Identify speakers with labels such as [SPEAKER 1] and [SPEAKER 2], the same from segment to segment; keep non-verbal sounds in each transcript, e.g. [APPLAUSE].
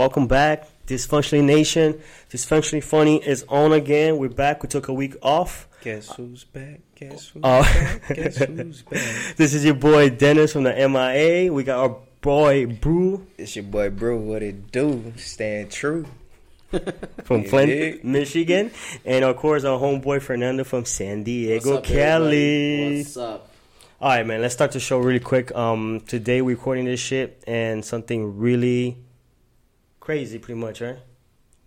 [SPEAKER 1] Welcome back, Dysfunctionally Nation. Dysfunctionally Funny is on again. We're back. We took a week off.
[SPEAKER 2] Guess who's back? Guess who's
[SPEAKER 1] Uh,
[SPEAKER 2] back? [LAUGHS] Guess who's back? [LAUGHS]
[SPEAKER 1] This is your boy Dennis from the MIA. We got our boy Brew
[SPEAKER 2] It's your boy, bro. What it do? Stand true. [LAUGHS]
[SPEAKER 1] from Flint? Michigan, and of course our homeboy Fernando from San Diego,
[SPEAKER 3] What's up,
[SPEAKER 1] Cali.
[SPEAKER 3] everybody? What's up?
[SPEAKER 1] All right, man. Let's start the show really quick. Um, today we're recording this shit and something really crazy, pretty much, right?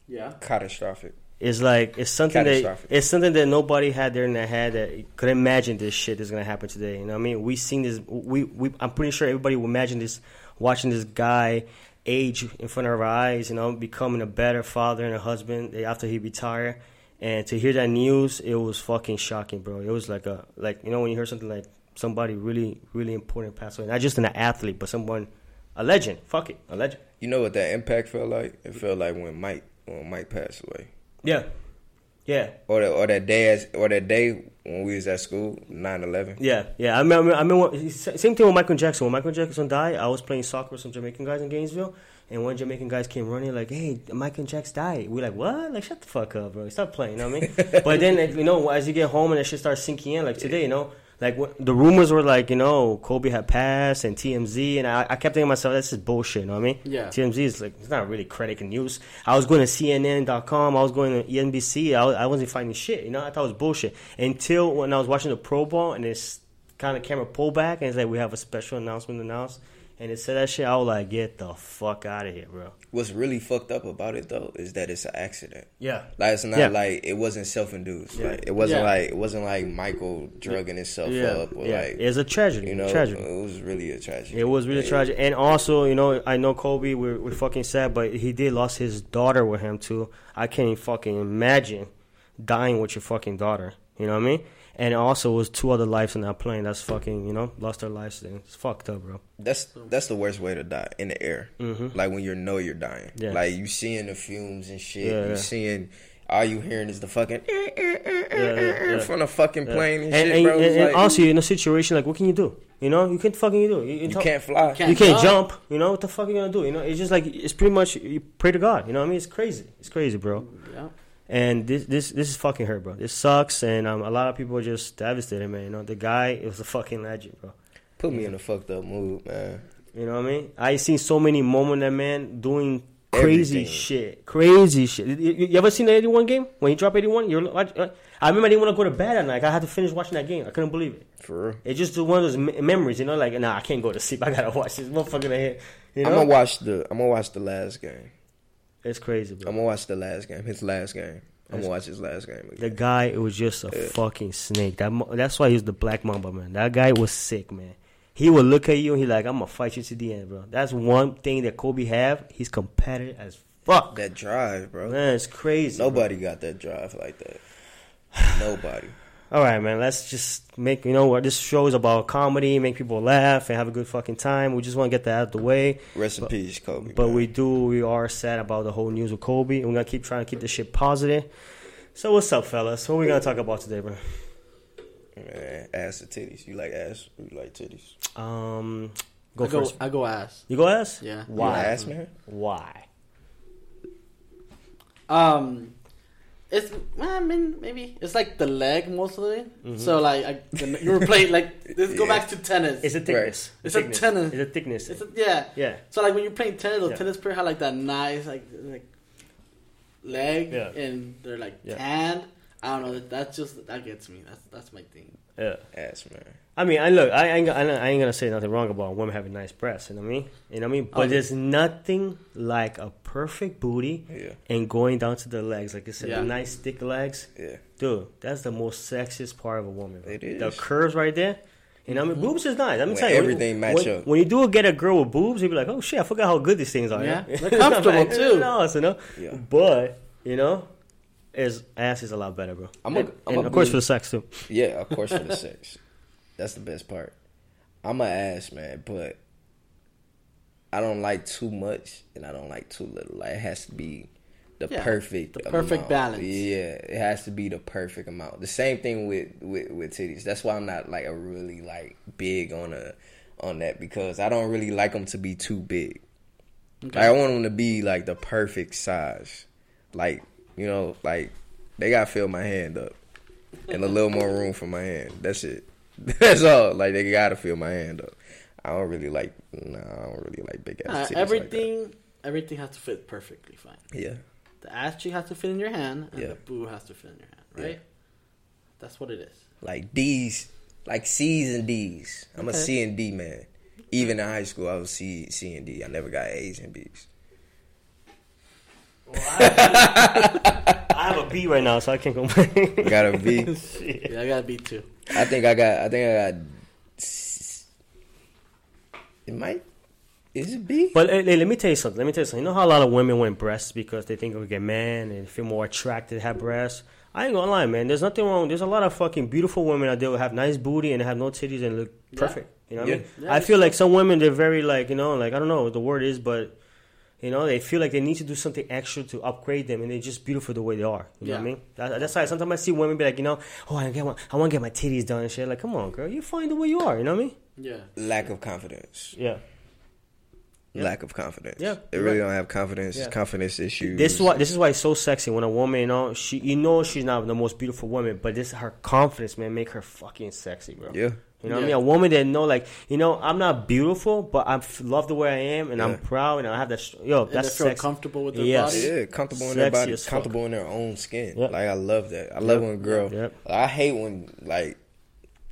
[SPEAKER 3] Yeah.
[SPEAKER 2] Catastrophic.
[SPEAKER 1] It's like it's something that it's something that nobody had there in their head that could imagine this shit is gonna happen today. You know what I mean? We seen this. We we. I'm pretty sure everybody will imagine this, watching this guy age in front of our eyes. You know, becoming a better father and a husband after he retired. And to hear that news, it was fucking shocking, bro. It was like a like you know when you hear something like somebody really really important passed away, not just an athlete, but someone, a legend. Fuck it, a legend.
[SPEAKER 2] You know what that impact felt like? It felt like when Mike when Mike passed away,
[SPEAKER 1] Yeah, yeah.
[SPEAKER 2] or that or that day as, or that day when we was at school, 9-11.
[SPEAKER 1] Yeah, yeah. I remember. I remember. Same thing with Michael Jackson. When Michael Jackson died, I was playing soccer with some Jamaican guys in Gainesville, and one Jamaican guys came running like, "Hey, Michael Jackson died." We like, "What?" Like, shut the fuck up, bro. Stop playing. You know what I mean? [LAUGHS] but then, you know, as you get home and that shit starts sinking in, like today, you know. Like what, the rumors were like, you know, Kobe had passed and TMZ, and I, I kept thinking to myself, this is bullshit. You know what I mean?
[SPEAKER 3] Yeah.
[SPEAKER 1] TMZ is like, it's not really crediting news. I was going to CNN.com, I was going to NBC, I, was, I wasn't finding shit. You know, I thought it was bullshit until when I was watching the Pro Bowl and it's kind of camera pull back and it's like we have a special announcement announced, and it said that shit. I was like, get the fuck out of here, bro.
[SPEAKER 2] What's really fucked up about it though is that it's an accident.
[SPEAKER 1] Yeah.
[SPEAKER 2] Like it's not
[SPEAKER 1] Yeah.
[SPEAKER 2] like it wasn't self induced.
[SPEAKER 1] Yeah.
[SPEAKER 2] Like it wasn't
[SPEAKER 3] Yeah.
[SPEAKER 2] like it wasn't like Michael drugging himself up or
[SPEAKER 1] yeah.
[SPEAKER 2] like
[SPEAKER 1] it's a tragedy.
[SPEAKER 2] you know
[SPEAKER 1] tragedy.
[SPEAKER 2] it was really a tragedy.
[SPEAKER 1] It was really
[SPEAKER 2] Yeah.
[SPEAKER 1] tragic, and also, you know, I know Kobe. We're, we're fucking sad, but he did lost his daughter with him too. I can't even fucking imagine dying with your fucking daughter. You know what I mean? And also, it was two other lives in that plane. That's fucking, you know, lost their lives. Then it's fucked up, bro.
[SPEAKER 2] That's that's the worst way to die in the air.
[SPEAKER 1] Mhm.
[SPEAKER 2] Like when you know you're dying.
[SPEAKER 1] Yeah.
[SPEAKER 2] Like you seeing the fumes and shit.
[SPEAKER 1] Yeah,
[SPEAKER 2] you
[SPEAKER 1] yeah.
[SPEAKER 2] seeing all you hearing is the fucking eh, eh, eh,
[SPEAKER 1] yeah.
[SPEAKER 2] from the fucking plane and,
[SPEAKER 1] And,
[SPEAKER 2] shit,
[SPEAKER 1] and,
[SPEAKER 2] bro.
[SPEAKER 1] and,
[SPEAKER 2] It's
[SPEAKER 1] and
[SPEAKER 2] like,
[SPEAKER 1] also, in a situation like, what can you do? You know, you can't fucking do. You,
[SPEAKER 2] you can't fly.
[SPEAKER 3] can't-
[SPEAKER 1] You can't
[SPEAKER 3] jump.
[SPEAKER 1] jump. You know what the fuck you gonna do? You know, it's just like it's pretty much you pray to God. You know what I mean? It's crazy. It's crazy, bro. And this this this is fucking hurt, bro. This sucks, and um, a lot of people are just devastated, man. You know, the guy it was a fucking legend, bro.
[SPEAKER 2] Put me in a fucked up mood, man.
[SPEAKER 1] You know what I mean? I seen so many moments that man doing crazy
[SPEAKER 2] Everything.
[SPEAKER 1] shit, crazy shit. You, you- you ever seen the eighty one game when he dropped eighty one? You're I remember I didn't want to go to bed at night. I had to finish watching that game. I couldn't believe it.
[SPEAKER 2] For real.
[SPEAKER 1] It's just one of those me- memories, you know. Like, nah, I can't go to sleep. [LAUGHS] I gotta watch this motherfucker here. You
[SPEAKER 2] I'm gonna watch the I'm gonna watch the last game.
[SPEAKER 1] It's crazy, bro.
[SPEAKER 2] I'm gonna watch the last game. His last game. I'm gonna watch his last game
[SPEAKER 1] The guy, it was just a
[SPEAKER 2] Yeah.
[SPEAKER 1] fucking snake. That that's why he's the black mamba, man. That guy was sick, man. He would look at you and he like, I'm gonna fight you to the end, bro. That's one thing that Kobe have. He's competitive as fuck.
[SPEAKER 2] That drive, bro.
[SPEAKER 1] Man, it's crazy. bro.
[SPEAKER 2] Nobody got that drive like that. [SIGHS] Nobody.
[SPEAKER 1] All right, man. Let's just make you know what this show is about comedy, make people laugh and have a good fucking time. We just want to get that out of the way.
[SPEAKER 2] Rest in peace, Kobe.
[SPEAKER 1] But
[SPEAKER 2] man.
[SPEAKER 1] we do, we are sad about the whole news with Kobe. And we're gonna keep trying to keep this shit positive. So what's up, fellas? What are we gonna talk about today, bro?
[SPEAKER 2] man, ass to titties. You like ass? You like titties?
[SPEAKER 1] Um, go
[SPEAKER 3] I go,
[SPEAKER 1] first.
[SPEAKER 3] I go ass.
[SPEAKER 1] You go ass?
[SPEAKER 3] Yeah.
[SPEAKER 1] Why?
[SPEAKER 2] an ass man?
[SPEAKER 1] Why?
[SPEAKER 3] Um, it's I mean maybe it's like the leg mostly. Mm-hmm. So like I, you were playing like let's go
[SPEAKER 2] Yeah.
[SPEAKER 3] back to tennis.
[SPEAKER 1] It's a thickness.
[SPEAKER 3] It's a
[SPEAKER 1] thickness.
[SPEAKER 3] tennis.
[SPEAKER 1] It's a thickness.
[SPEAKER 3] It's a, yeah.
[SPEAKER 1] yeah.
[SPEAKER 3] So like when you're playing tennis, the
[SPEAKER 1] Yeah.
[SPEAKER 3] tennis player have like that nice like like leg,
[SPEAKER 1] Yeah.
[SPEAKER 3] and they're like
[SPEAKER 1] Yeah.
[SPEAKER 3] tanned. I don't know. That's just that gets me. That's that's my thing.
[SPEAKER 1] Yeah.
[SPEAKER 2] Ass man.
[SPEAKER 1] I mean, I look, I ain't, I ain't I ain't gonna say nothing wrong about women having nice breasts. You know what I mean? You know what I mean? But oh,
[SPEAKER 3] Okay.
[SPEAKER 1] there's nothing like a perfect booty
[SPEAKER 2] Yeah.
[SPEAKER 1] and going down to the legs, like I said,
[SPEAKER 3] Yeah.
[SPEAKER 1] the nice thick legs.
[SPEAKER 2] Yeah.
[SPEAKER 1] Dude, that's the most sexiest part of a woman.
[SPEAKER 2] It
[SPEAKER 1] The curves right there. You know what I mean? Mm-hmm. Boobs is nice. I'm
[SPEAKER 2] When
[SPEAKER 1] telling you.
[SPEAKER 2] everything match
[SPEAKER 1] when,
[SPEAKER 2] up.
[SPEAKER 1] When you do get a girl with boobs, you be like, oh shit, I forgot how good these things are.
[SPEAKER 3] Yeah. They're comfortable, [LAUGHS] too.
[SPEAKER 1] No, you know?
[SPEAKER 2] Yeah.
[SPEAKER 1] But, you know, is ass is a lot better, bro.
[SPEAKER 2] I'm a-
[SPEAKER 1] and,
[SPEAKER 2] I'm
[SPEAKER 1] and
[SPEAKER 2] a
[SPEAKER 1] of course for the sex too.
[SPEAKER 2] Yeah, of course for the sex. [LAUGHS] That's the best part. I'm a ass man, but I don't like too much and I don't like too little. Like it has to be the
[SPEAKER 3] Yeah,
[SPEAKER 2] perfect,
[SPEAKER 3] the perfect
[SPEAKER 2] amount.
[SPEAKER 3] balance.
[SPEAKER 2] Yeah, it has to be the perfect amount. The same thing with with with titties. That's why I'm not like a really like big on a on that because I don't really like them to be too big.
[SPEAKER 3] Okay.
[SPEAKER 2] Like I want them to be like the perfect size. Like you know, like they gotta fill my hand up and a little more room for my hand. That's it. [LAUGHS] That's all. Like they gotta fill my hand up. I don't really like. No, I don't really like big ass.
[SPEAKER 3] Uh,
[SPEAKER 2] titties like
[SPEAKER 3] everything, everything has to fit perfectly fine.
[SPEAKER 2] yeah.
[SPEAKER 3] The ass cheek has to fit in your hand, and
[SPEAKER 2] Yeah.
[SPEAKER 3] the boo has to fit in your hand.
[SPEAKER 2] Yeah.
[SPEAKER 3] Right? That's what it is.
[SPEAKER 2] like D's, like C's and D's. I'm a
[SPEAKER 3] Okay.
[SPEAKER 2] C and D man. Even in high school, I was C, C and D. I never got A's and B's. [LAUGHS]
[SPEAKER 1] I have a B right now, so I can't complain.
[SPEAKER 2] Got a B. [LAUGHS]
[SPEAKER 3] Yeah, I got a B be two.
[SPEAKER 2] I think I got. I think I got. It might. Is it B?
[SPEAKER 1] But hey, hey, let me tell you something. Let me tell you something. You know how a lot of women want breasts because they think they get man and feel more attracted to have breasts. I ain't gonna lie, man. There's nothing wrong. There's a lot of fucking beautiful women out there who have nice booty and have no titties and look
[SPEAKER 3] Yeah.
[SPEAKER 1] perfect. You know what
[SPEAKER 2] Yeah.
[SPEAKER 1] I mean?
[SPEAKER 3] Yeah,
[SPEAKER 1] I
[SPEAKER 3] it's
[SPEAKER 1] feel like some women they're very like you know like I don't know what the word is, but you know they feel like they need to do something extra to upgrade them, and they're just beautiful the way they are. You know what I mean? That, that's why sometimes I see women be like, you know, oh I get one, I want to get my titties done and shit. Like, come on, girl, you fine the way you are. You know what I mean?
[SPEAKER 3] Yeah.
[SPEAKER 2] Lack of confidence.
[SPEAKER 1] Yeah. Yeah.
[SPEAKER 2] Lack of confidence.
[SPEAKER 1] Yeah,
[SPEAKER 2] They really
[SPEAKER 1] right.
[SPEAKER 2] don't have confidence.
[SPEAKER 1] Yeah.
[SPEAKER 2] Confidence issues.
[SPEAKER 1] This is why this is why it's so sexy when a woman, you know, she you know she's not the most beautiful woman, but this her confidence, man, make her fucking sexy, bro.
[SPEAKER 2] Yeah.
[SPEAKER 1] You know what I mean? A woman that know, like, you know, I'm not beautiful, but I f- love the way I am, and
[SPEAKER 2] Yeah.
[SPEAKER 1] I'm proud, and I have that. sh- Yo,
[SPEAKER 3] And
[SPEAKER 1] that's
[SPEAKER 3] feel
[SPEAKER 1] sexy.
[SPEAKER 3] comfortable with their
[SPEAKER 1] Yes.
[SPEAKER 3] body.
[SPEAKER 2] Yeah, comfortable in their body,
[SPEAKER 1] as fuck.
[SPEAKER 2] comfortable in their own skin.
[SPEAKER 1] Yep.
[SPEAKER 2] Like I love that. I love when a girl.
[SPEAKER 1] Yep.
[SPEAKER 2] I hate when like,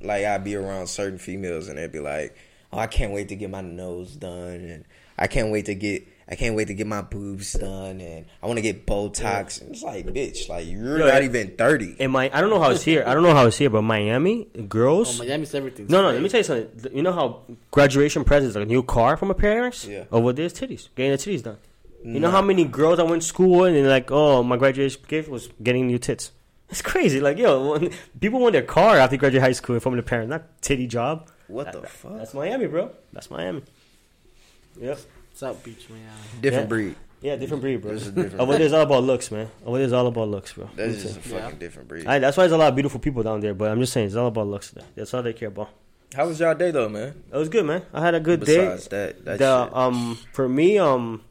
[SPEAKER 2] like I be around certain females and they'd be like, "Oh, I can't wait to get my nose done, and I can't wait to get, I can't wait to get my boobs done, and I want to get Botox." And it's like, bitch, like you're
[SPEAKER 1] Yo,
[SPEAKER 2] not
[SPEAKER 1] yeah.
[SPEAKER 2] even thirty.
[SPEAKER 1] In my, I don't know how it's here. I don't know how it's here, but Miami girls.
[SPEAKER 3] Oh, Miami's everything.
[SPEAKER 1] no, no. Let me tell you something. You know how graduation presents like a new car from a parents?
[SPEAKER 2] Yeah.
[SPEAKER 1] Oh, Over there's titties, getting the titties done. You know
[SPEAKER 2] Nah.
[SPEAKER 1] how many girls I went to school with and they're like, oh, my graduation gift was getting new tits. It's crazy. Like, yo, when, people want their car after they graduate high school from their parents, not titty job.
[SPEAKER 2] What
[SPEAKER 1] That-
[SPEAKER 2] the fuck?
[SPEAKER 1] That's Miami, bro. That's Miami. Yep.
[SPEAKER 3] South Beach, Miami.
[SPEAKER 2] Different
[SPEAKER 1] Yeah.
[SPEAKER 2] breed.
[SPEAKER 1] Yeah, different breed, bro.
[SPEAKER 2] This is different [LAUGHS]
[SPEAKER 1] Over there's all about looks, man. Over there's all about looks, bro.
[SPEAKER 2] That's
[SPEAKER 1] Me
[SPEAKER 2] just a
[SPEAKER 1] too.
[SPEAKER 2] fucking
[SPEAKER 3] Yeah.
[SPEAKER 2] different breed.
[SPEAKER 1] I, that's why there's a lot of beautiful people down there, but I'm just saying, it's all about looks. There. That's all they care about.
[SPEAKER 2] How was y'all day though, man?
[SPEAKER 1] It was good, man. I had a good
[SPEAKER 2] Besides
[SPEAKER 1] day.
[SPEAKER 2] that, that
[SPEAKER 1] the
[SPEAKER 2] shit.
[SPEAKER 1] um for me um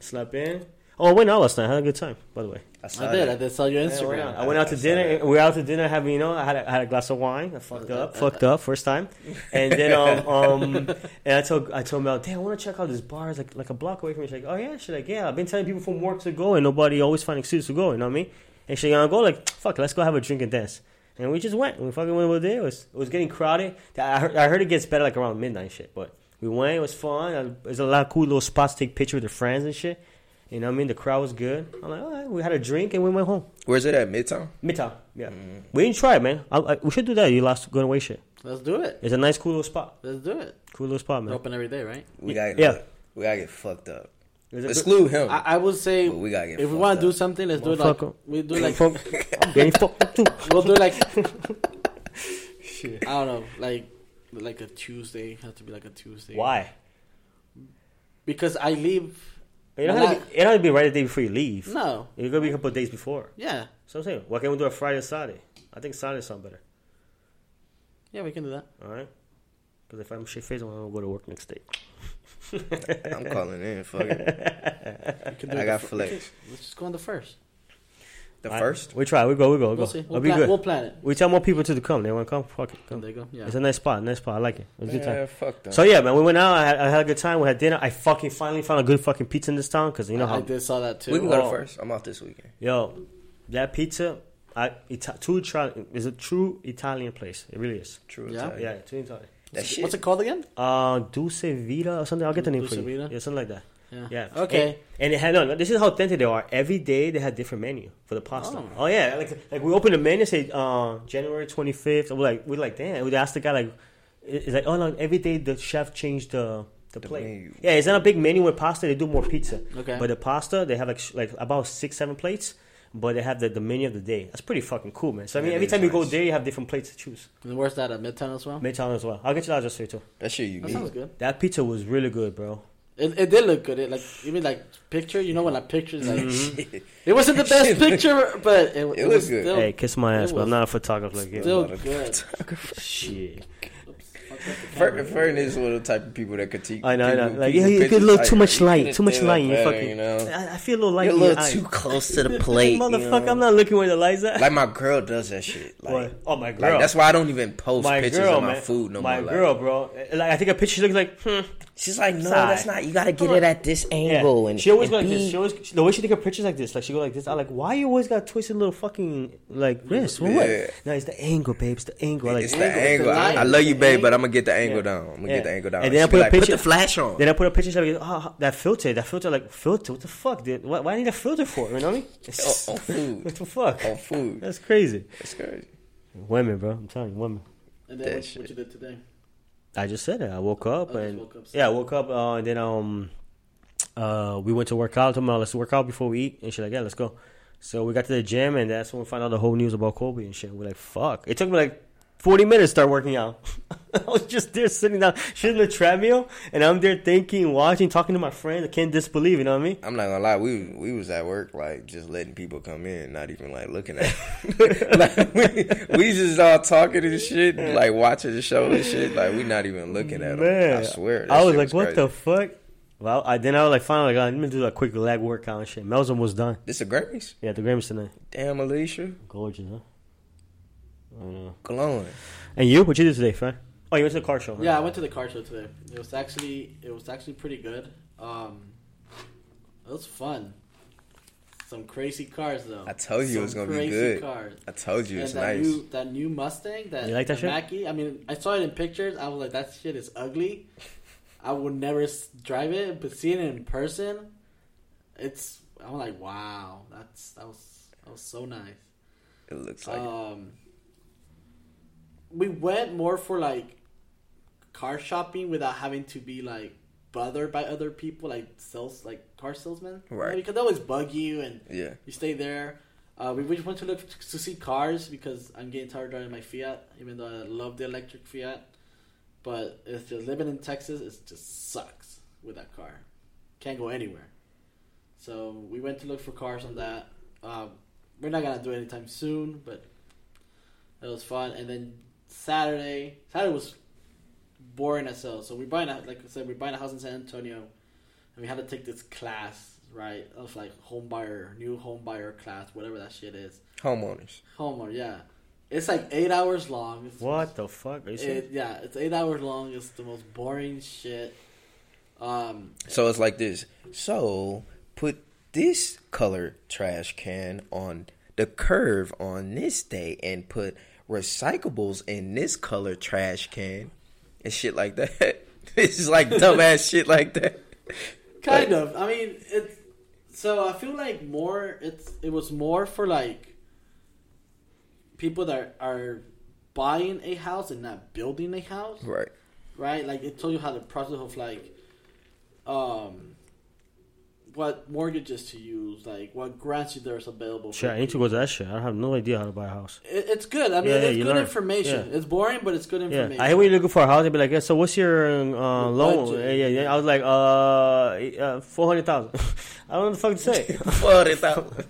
[SPEAKER 1] slept in. Oh, I went out last night. I had a good time, by the way.
[SPEAKER 2] saw
[SPEAKER 3] I did.
[SPEAKER 2] that.
[SPEAKER 3] I did saw your
[SPEAKER 1] Yeah, I
[SPEAKER 3] Instagram.
[SPEAKER 1] I went out to
[SPEAKER 2] I
[SPEAKER 1] dinner. We were out to dinner having, you know, I had a, I had a glass of wine. I fucked up, fucked up first time, and then um [LAUGHS] um and I told I told Mel, damn, I want to check out this bar. It's like like a block away from me. She's like, oh yeah, she's like, yeah, I've been telling people from work to go, and nobody always find excuse to go. You know what I mean? And she's gonna go like, fuck, it, let's go have a drink and dance. And we just went. We fucking went over there. It was it was getting crowded. I heard, I heard it gets better like around midnight and shit. But we went. It was fun. Uh, There's a lot of cool little spots to take pictures with their friends and shit. You know what I mean? The crowd was good. I'm like, all right. We had a drink and we went home.
[SPEAKER 2] Where's it at? Midtown.
[SPEAKER 1] Midtown. Yeah. Mm. We didn't try it, man. I, I, we should do that. You last going away shit.
[SPEAKER 3] Let's do it.
[SPEAKER 1] It's a nice, cool little spot.
[SPEAKER 3] Let's do it.
[SPEAKER 1] Cool little spot,
[SPEAKER 3] We're
[SPEAKER 1] man.
[SPEAKER 3] open every day, right?
[SPEAKER 2] We got
[SPEAKER 1] Yeah.
[SPEAKER 2] We gotta get fucked up.
[SPEAKER 1] It's good-
[SPEAKER 2] Exclude him.
[SPEAKER 3] I, I would say
[SPEAKER 2] But we gotta get
[SPEAKER 3] if we want to do something, let's do it like
[SPEAKER 1] Motherfucker.
[SPEAKER 3] we do like
[SPEAKER 1] Fuck. I'm [LAUGHS] getting fucked up too.
[SPEAKER 3] we'll do like [LAUGHS] I don't know, like like a Tuesday. Have to be like a Tuesday.
[SPEAKER 1] Why?
[SPEAKER 3] Because I leave.
[SPEAKER 1] You don't,
[SPEAKER 3] Well,
[SPEAKER 1] have to be, you don't have to be right the day before you leave.
[SPEAKER 3] No.
[SPEAKER 1] You're gonna be a couple of days before.
[SPEAKER 3] Yeah.
[SPEAKER 1] So I'm saying, why can't we do a Friday or Saturday? I think Saturday sound better.
[SPEAKER 3] Yeah, we can do that.
[SPEAKER 1] All right. Because if I'm shit faced, I'm gonna go to work next day. [LAUGHS]
[SPEAKER 2] I'm calling in. Fuck it. [LAUGHS]
[SPEAKER 3] We can do
[SPEAKER 2] I got flex.
[SPEAKER 3] Let's just go on the first.
[SPEAKER 2] The
[SPEAKER 1] All right.
[SPEAKER 2] first.
[SPEAKER 1] We try. We go. We go. We
[SPEAKER 3] We'll
[SPEAKER 1] go.
[SPEAKER 3] see.
[SPEAKER 1] It'll
[SPEAKER 3] We'll
[SPEAKER 1] be
[SPEAKER 3] plan,
[SPEAKER 1] good.
[SPEAKER 3] we'll plan it.
[SPEAKER 1] We tell more people to come. They want to come. Fuck it. Come.
[SPEAKER 3] There you go. Yeah.
[SPEAKER 1] It's a nice spot. Nice spot. I like it. It was a good time.
[SPEAKER 2] Yeah, fuck them.
[SPEAKER 1] So yeah, man, we went out. I had, I had a good time. We had dinner. I fucking finally found a good fucking pizza in this town because you know
[SPEAKER 3] I,
[SPEAKER 1] how
[SPEAKER 3] I did saw that too.
[SPEAKER 2] we can go
[SPEAKER 1] Oh.
[SPEAKER 2] first. I'm off this weekend.
[SPEAKER 1] yo that pizza. I Ita- true Italian is a true Italian place. It really is.
[SPEAKER 2] True.
[SPEAKER 3] Yeah?
[SPEAKER 2] Italian.
[SPEAKER 1] Yeah, true Italian.
[SPEAKER 2] That shit.
[SPEAKER 3] What's it called again?
[SPEAKER 1] Uh, Dulce Vita or something. I'll get the name
[SPEAKER 3] Dulce
[SPEAKER 1] for you.
[SPEAKER 3] Vita?
[SPEAKER 1] Yeah, something like that.
[SPEAKER 3] Yeah.
[SPEAKER 1] Yeah.
[SPEAKER 3] Okay.
[SPEAKER 1] And, and it had no. This is how authentic they are. Every day they had different menu for the pasta.
[SPEAKER 3] Oh.
[SPEAKER 1] Oh, yeah, like like we opened the menu say uh, January twenty fifth. We're like we're like damn. We asked the guy like it's like oh no. Every day the chef changed the the,
[SPEAKER 2] The
[SPEAKER 1] plate.
[SPEAKER 2] menu.
[SPEAKER 1] Yeah, it's not a big menu with pasta. They do more pizza.
[SPEAKER 3] Okay.
[SPEAKER 1] But the pasta they have like like about six seven plates. But they have the, the menu of the day. That's pretty fucking cool, man. So I mean, every time you go there, you have different plates to choose.
[SPEAKER 3] And where's that at Midtown as well?
[SPEAKER 1] Midtown as well. I'll get you that just too.
[SPEAKER 2] That shit
[SPEAKER 3] you.
[SPEAKER 2] That
[SPEAKER 3] sounds good.
[SPEAKER 1] That pizza was really good, bro.
[SPEAKER 3] It, it did look good. It like even like picture. You know when like pictures like
[SPEAKER 1] Mm-hmm. [LAUGHS]
[SPEAKER 3] it wasn't the best [LAUGHS] picture, but it, it,
[SPEAKER 2] It
[SPEAKER 3] was
[SPEAKER 2] was good.
[SPEAKER 3] still
[SPEAKER 1] hey, kiss my ass, but I'm not a photographer like you.
[SPEAKER 3] still
[SPEAKER 2] lot of
[SPEAKER 3] good.
[SPEAKER 1] Shit.
[SPEAKER 2] Fern, Fern is one of the type of people that critique.
[SPEAKER 1] I know, I know. Like, yeah, you get a little too much light, too much light. You fucking,
[SPEAKER 2] you know.
[SPEAKER 1] I, I feel a little light.
[SPEAKER 2] You're a
[SPEAKER 1] in your
[SPEAKER 2] little
[SPEAKER 1] eye.
[SPEAKER 2] too close to the [LAUGHS] plate, you
[SPEAKER 1] Motherfucker,
[SPEAKER 2] know?
[SPEAKER 1] I'm not looking where the lights at.
[SPEAKER 2] Like my girl does that shit. Like,
[SPEAKER 1] What? Oh, my
[SPEAKER 2] like,
[SPEAKER 1] girl.
[SPEAKER 2] that's why I don't even post
[SPEAKER 1] my
[SPEAKER 2] pictures
[SPEAKER 1] girl,
[SPEAKER 2] of my
[SPEAKER 1] man.
[SPEAKER 2] food no
[SPEAKER 1] my
[SPEAKER 2] more.
[SPEAKER 1] My girl,
[SPEAKER 2] like,
[SPEAKER 1] bro. Like I think a picture looks like, hmm.
[SPEAKER 2] She's like, no,
[SPEAKER 1] Sigh.
[SPEAKER 2] that's not. You gotta get it at this
[SPEAKER 1] Yeah.
[SPEAKER 2] angle. And
[SPEAKER 1] she always
[SPEAKER 2] and
[SPEAKER 1] go like
[SPEAKER 2] be-
[SPEAKER 1] this. She always the way she take her pictures like this. Like she go like this. I'm like, why you always got a twisted little fucking like wrist? Well,
[SPEAKER 2] Yeah.
[SPEAKER 1] what? No, it's the angle, babe. It's the angle. I Like
[SPEAKER 2] It's the
[SPEAKER 3] angle, it's the.
[SPEAKER 2] I, I love you,
[SPEAKER 3] the
[SPEAKER 2] babe, but. I'm gonna get the angle
[SPEAKER 1] Yeah.
[SPEAKER 2] down. I'm gonna
[SPEAKER 1] Yeah.
[SPEAKER 2] get the angle down.
[SPEAKER 1] And then I put a
[SPEAKER 2] like,
[SPEAKER 1] picture-
[SPEAKER 2] Put the flash on.
[SPEAKER 1] Then I put a picture. Like, oh, that filter, that filter, like filter. What the fuck, dude? Why, why I need a filter for? You know what I mean?
[SPEAKER 2] on, [LAUGHS] on food.
[SPEAKER 1] what the fuck?
[SPEAKER 2] on food.
[SPEAKER 1] That's crazy.
[SPEAKER 2] That's crazy.
[SPEAKER 1] Women, bro. I'm telling you, women.
[SPEAKER 3] And then
[SPEAKER 2] That
[SPEAKER 3] what,
[SPEAKER 2] shit.
[SPEAKER 3] what you did today?
[SPEAKER 1] I just said it. I woke up
[SPEAKER 3] Oh,
[SPEAKER 1] and
[SPEAKER 3] woke up,
[SPEAKER 1] yeah, I woke up uh, and then um uh we went to work out. Tomorrow, let's work out before we eat. And she's like, yeah, let's go. So we got to the gym and that's when we found out the whole news about Kobe and shit. We're like, fuck. It took me like. 40 minutes start working out. [LAUGHS] I was just there sitting down, shit in the treadmill, and I'm there thinking, watching, talking to my friend. I can't disbelieve, you know what I mean?
[SPEAKER 2] I'm not gonna lie, we we was at work like just letting people come in, not even like looking at. [LAUGHS] [LAUGHS] like, we, we just all talking and shit, like watching the show and shit. Like we not even looking at them. I swear.
[SPEAKER 1] I was like, what
[SPEAKER 2] crazy.
[SPEAKER 1] the fuck? Well, I then I was like, finally, like, let me do a quick leg workout and shit. Mel's almost done.
[SPEAKER 2] This a Grammys?
[SPEAKER 1] Yeah, the Grammys tonight.
[SPEAKER 2] Damn, Alicia,
[SPEAKER 1] Gorgeous, huh? I know.
[SPEAKER 2] glowing.
[SPEAKER 1] And you, what you did today, Fran? Oh, you went to the car show. Right?
[SPEAKER 3] Yeah, I went to the car show today. It was actually it was actually pretty good. Um, it was fun. Some crazy cars though.
[SPEAKER 2] I told you it was gonna be
[SPEAKER 3] crazy
[SPEAKER 2] good.
[SPEAKER 3] Cars.
[SPEAKER 2] I told you
[SPEAKER 3] And
[SPEAKER 2] it's
[SPEAKER 3] that
[SPEAKER 2] nice.
[SPEAKER 3] new that new Mustang that
[SPEAKER 1] You like that shit?
[SPEAKER 3] Mach-E. I mean, I saw it in pictures. I was like, that shit is ugly. I would never drive it, but seeing it in person, it's. I'm like, wow, that's that was that was so nice.
[SPEAKER 2] It looks like it.
[SPEAKER 3] We went more for like car shopping without having to be like bothered by other people, like sales, like car salesmen,
[SPEAKER 2] Right.
[SPEAKER 3] because they always bug you and
[SPEAKER 2] yeah.
[SPEAKER 3] you stay there. Uh, we just went to look to see cars because I'm getting tired of driving my Fiat, even though I love the electric Fiat. But it's just living in Texas. It just sucks with that car. Can't go anywhere. So we went to look for cars on that. Um, we're not gonna do it anytime soon, but it was fun. And then Saturday, Saturday was boring as hell. So we buying a, like I said, we're buying a house in San Antonio, and we had to take this class, right? Of like home buyer, new home buyer class, whatever that shit is.
[SPEAKER 2] Homeowners.
[SPEAKER 3] Homeowner, yeah. It's like eight hours long. It's
[SPEAKER 1] What the fuck? Are?
[SPEAKER 3] It, yeah, it's eight hours long. It's the most boring shit. Um,
[SPEAKER 2] So it's like this. So put this color trash can on the curve on this day and put recyclables in this color trash can and shit like that. [LAUGHS] it's just like dumbass shit like that.
[SPEAKER 3] kind of. I mean, it's so I feel like more. It's it was more for like people that are buying a house and not building a house,
[SPEAKER 2] Right.
[SPEAKER 3] right? Like it told you how the process of like, um, what mortgages to use, like what grants you there's available.
[SPEAKER 1] Shit,
[SPEAKER 3] for
[SPEAKER 1] I need to go to that shit. I have no idea how to buy a house.
[SPEAKER 3] It, it's good. I mean,
[SPEAKER 1] Yeah, yeah,
[SPEAKER 3] it's
[SPEAKER 1] you
[SPEAKER 3] good
[SPEAKER 1] learn.
[SPEAKER 3] information.
[SPEAKER 1] Yeah.
[SPEAKER 3] It's boring, but it's good
[SPEAKER 1] Yeah,
[SPEAKER 3] information.
[SPEAKER 1] I hate when you're looking for a house. They'd be like, "Yeah, so what's your uh,
[SPEAKER 3] Your
[SPEAKER 1] loan?" Yeah, yeah, yeah. I was like, "Uh, uh four hundred thousand. [LAUGHS] I don't know what the fuck to say."
[SPEAKER 2] Well, it's out.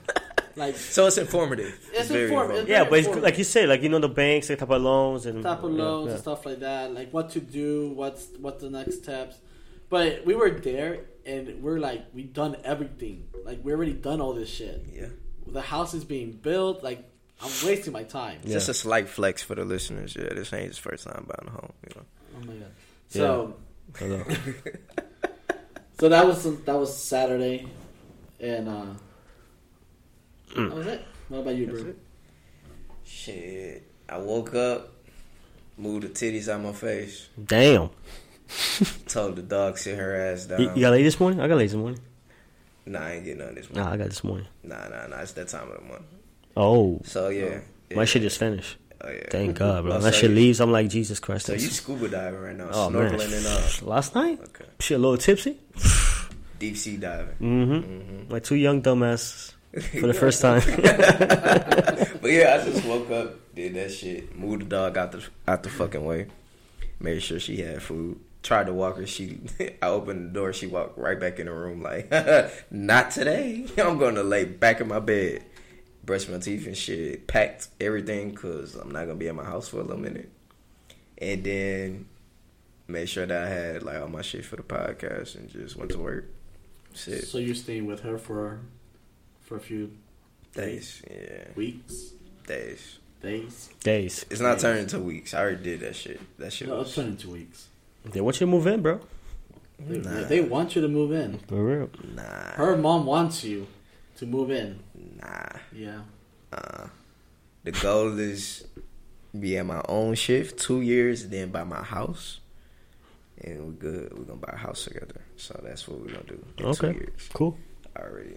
[SPEAKER 3] like
[SPEAKER 2] so it's informative.
[SPEAKER 3] It's
[SPEAKER 2] very
[SPEAKER 3] informative.
[SPEAKER 1] yeah, but it's, like you say, like you know the banks, the type of loans and
[SPEAKER 3] type of
[SPEAKER 1] yeah,
[SPEAKER 3] loans
[SPEAKER 1] yeah.
[SPEAKER 3] and stuff like that, like what to do, what's what's the next steps. But we were there and we're like we've done everything. Like we already done all this shit.
[SPEAKER 2] Yeah.
[SPEAKER 3] The house is being built. Like I'm wasting my time.
[SPEAKER 1] Yeah.
[SPEAKER 2] Just a slight flex for the listeners. Yeah, this ain't his first time buying a home. You know.
[SPEAKER 3] Oh my god. So
[SPEAKER 1] Hello. [LAUGHS]
[SPEAKER 3] so that was that was Saturday, and uh, that was it. What about you, bro?
[SPEAKER 2] Shit. I woke up, moved the titties out my face,
[SPEAKER 1] Damn. [LAUGHS]
[SPEAKER 2] told the dog sit her ass down.
[SPEAKER 1] You, you got laid this morning? I got laid this morning.
[SPEAKER 2] Nah, I ain't getting none this morning.
[SPEAKER 1] Nah, I got this morning.
[SPEAKER 2] Nah, nah, nah. It's that time of the month.
[SPEAKER 1] Oh,
[SPEAKER 2] So yeah.
[SPEAKER 1] my
[SPEAKER 2] yeah.
[SPEAKER 1] shit just finished.
[SPEAKER 2] Oh yeah.
[SPEAKER 1] Thank God, bro.
[SPEAKER 2] Oh,
[SPEAKER 1] that
[SPEAKER 2] so
[SPEAKER 1] shit
[SPEAKER 2] you-
[SPEAKER 1] leaves. I'm like Jesus Christ.
[SPEAKER 2] So you scuba diving right now,
[SPEAKER 1] oh man.
[SPEAKER 2] snorkeling and uh,
[SPEAKER 1] Last night,
[SPEAKER 2] okay,
[SPEAKER 1] shit, a little tipsy. [SIGHS]
[SPEAKER 2] deep sea diving.
[SPEAKER 1] Mm-hmm.
[SPEAKER 2] Mm-hmm.
[SPEAKER 1] My two young dumbasses for the [LAUGHS] first time. [LAUGHS]
[SPEAKER 2] But yeah, I just woke up, did that shit, moved the dog out the out the fucking way, made sure she had food. Tried to walk her. She, [LAUGHS] I opened the door. She walked right back in the room. Like, [LAUGHS] not today. [LAUGHS] I'm going to lay back in my bed, brush my teeth and shit. Packed everything because I'm not gonna be at my house for a little minute. And then made sure that I had like all my shit for the podcast, and just went to work. Shit,
[SPEAKER 3] So you're staying with her for for a few
[SPEAKER 2] days, yeah,
[SPEAKER 3] weeks,
[SPEAKER 2] days.
[SPEAKER 3] days.
[SPEAKER 1] Days.
[SPEAKER 2] It's not
[SPEAKER 3] Days.
[SPEAKER 2] turning to weeks. I already did that shit. That shit
[SPEAKER 3] No,
[SPEAKER 2] was
[SPEAKER 3] it's turning two weeks.
[SPEAKER 1] They want you to move in, bro.
[SPEAKER 3] They,
[SPEAKER 2] Nah.
[SPEAKER 3] they want you to move in.
[SPEAKER 1] For real.
[SPEAKER 2] nah,
[SPEAKER 3] Her mom wants you to move in.
[SPEAKER 2] nah.
[SPEAKER 3] Yeah.
[SPEAKER 2] Uh, the goal is be at my own shift two years, then buy my house, and we're good. We're gonna buy a house together. So that's what we're gonna do. In
[SPEAKER 1] Okay.
[SPEAKER 2] Two years.
[SPEAKER 1] Cool.
[SPEAKER 2] I already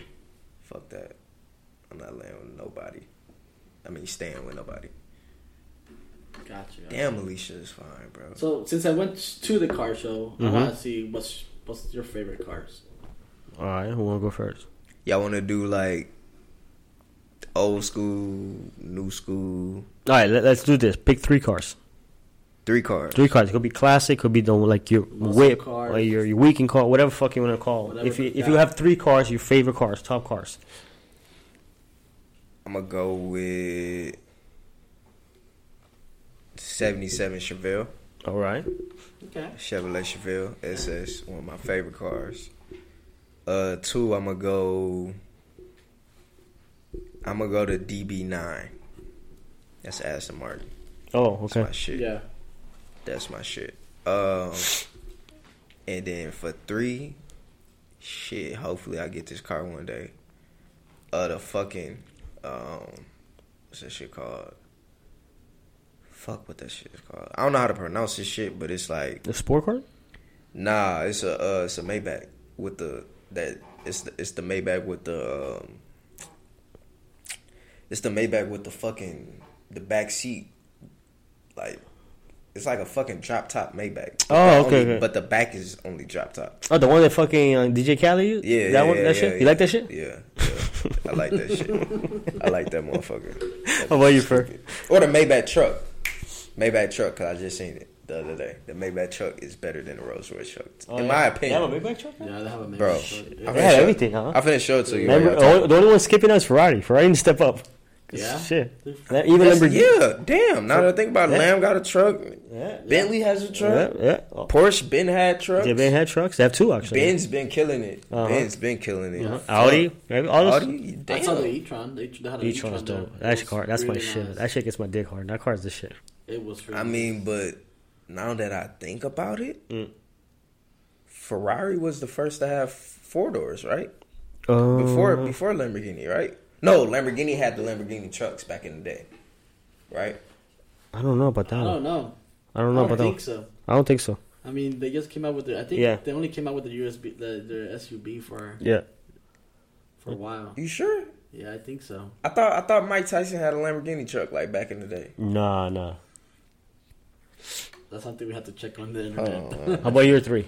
[SPEAKER 2] fuck that. I'm not laying with nobody. I mean, staying with nobody.
[SPEAKER 3] Gotcha. gotcha.
[SPEAKER 2] Damn, Alicia is fine, bro.
[SPEAKER 3] So since I went to the car show, I
[SPEAKER 1] Mhm.
[SPEAKER 3] want to see what's what's your favorite cars.
[SPEAKER 1] All right. Who want to go first?
[SPEAKER 2] Y'all want to do like old school, new school,
[SPEAKER 1] All right. Let, let's do this. Pick three cars.
[SPEAKER 2] three cars.
[SPEAKER 1] Three cars. It could be classic. Could be the like your
[SPEAKER 3] Muscle
[SPEAKER 1] whip
[SPEAKER 3] cars.
[SPEAKER 1] or your, your weekend car, whatever fuck you want to call. it.
[SPEAKER 3] Whatever
[SPEAKER 1] If you
[SPEAKER 3] you
[SPEAKER 1] if you have three cars, your favorite cars, top cars.
[SPEAKER 2] I'm gonna go with 77 Chevelle.
[SPEAKER 1] All right.
[SPEAKER 3] Okay.
[SPEAKER 2] Chevrolet Chevelle SS, one of my favorite cars. Uh, two, I'm gonna go. I'm gonna go to DB9. That's Aston Martin.
[SPEAKER 1] Oh, okay.
[SPEAKER 2] That's
[SPEAKER 1] okay.
[SPEAKER 2] my shit.
[SPEAKER 3] Yeah.
[SPEAKER 2] That's my shit. Um, and then for three, shit. Hopefully, I get this car one day. Uh, the fucking um, what's that shit called? Fuck, what that shit is called? I don't know how to pronounce this shit, but it's like
[SPEAKER 1] The sport car.
[SPEAKER 2] Nah, it's a uh, it's a Maybach with the that it's the, it's the Maybach with the um, it's the Maybach with the fucking the back seat like it's like a fucking drop top Maybach. But
[SPEAKER 1] Oh, okay,
[SPEAKER 2] only-
[SPEAKER 1] okay.
[SPEAKER 2] But the back is only drop top.
[SPEAKER 1] Oh, the one that fucking uh, DJ Khaled used?
[SPEAKER 2] Yeah,
[SPEAKER 1] that
[SPEAKER 2] yeah,
[SPEAKER 1] one, that
[SPEAKER 2] yeah,
[SPEAKER 1] shit.
[SPEAKER 2] yeah.
[SPEAKER 1] You like that shit?
[SPEAKER 2] Yeah, yeah. I like that shit. [LAUGHS] I like that motherfucker.
[SPEAKER 1] How about you, Fer?
[SPEAKER 2] Or the Maybach truck. Maybach truck, cause I just seen it the other day. The Maybach truck is better than the Rolls Royce truck,
[SPEAKER 1] Oh,
[SPEAKER 2] in my opinion.
[SPEAKER 1] They have a Maybach truck. now?
[SPEAKER 3] Yeah, they have a
[SPEAKER 2] Bro,
[SPEAKER 3] Maybach truck.
[SPEAKER 2] I
[SPEAKER 1] They
[SPEAKER 2] finna
[SPEAKER 1] had everything, huh?
[SPEAKER 2] I finna show it to you.
[SPEAKER 1] Remember, the only, the only one skipping us Ferrari. Ferrari didn't step up. 'Cause
[SPEAKER 3] Yeah?
[SPEAKER 1] Shit. Even Lamborghini.
[SPEAKER 2] Yeah, damn. Now that I think about it,
[SPEAKER 1] Yeah.
[SPEAKER 2] Lamb got a truck.
[SPEAKER 1] Yeah.
[SPEAKER 2] Bentley has a truck.
[SPEAKER 1] Yeah. Oh.
[SPEAKER 2] Porsche been had trucks.
[SPEAKER 1] Yeah, Ben had trucks. They have two actually.
[SPEAKER 2] Ben's been killing it.
[SPEAKER 1] Uh-huh.
[SPEAKER 2] Ben's been killing it.
[SPEAKER 3] Yeah.
[SPEAKER 2] Fuck.
[SPEAKER 1] Audi. Right? All those.
[SPEAKER 2] Audi.
[SPEAKER 3] I saw the e-tron. They, they had an
[SPEAKER 1] Each
[SPEAKER 3] e-tron.
[SPEAKER 1] one's
[SPEAKER 3] there.
[SPEAKER 1] dope.
[SPEAKER 3] It
[SPEAKER 1] That's car. That's my
[SPEAKER 3] really
[SPEAKER 1] shit. That shit gets my dick hard. That car's the shit.
[SPEAKER 3] It was. Really
[SPEAKER 2] I mean, but now that I think about it,
[SPEAKER 1] Mm.
[SPEAKER 2] Ferrari was the first to have four doors, right?
[SPEAKER 1] Uh,
[SPEAKER 2] Before before Lamborghini, right? No, Lamborghini had the Lamborghini trucks back in the day, right?
[SPEAKER 1] I don't know about that.
[SPEAKER 3] I don't know.
[SPEAKER 1] I don't know about that.
[SPEAKER 3] I don't about think
[SPEAKER 1] one.
[SPEAKER 3] so.
[SPEAKER 1] I don't think so.
[SPEAKER 3] I mean, they just came out with the. I think
[SPEAKER 1] Yeah.
[SPEAKER 3] they only came out with the USB, the the SUV for
[SPEAKER 1] Yeah.
[SPEAKER 3] for a while.
[SPEAKER 2] You sure?
[SPEAKER 3] Yeah, I think so.
[SPEAKER 2] I thought I thought Mike Tyson had a Lamborghini truck like back in the day.
[SPEAKER 1] Nah, nah.
[SPEAKER 3] That's something we have to check on the internet.
[SPEAKER 2] Oh, [LAUGHS]
[SPEAKER 1] How about your three?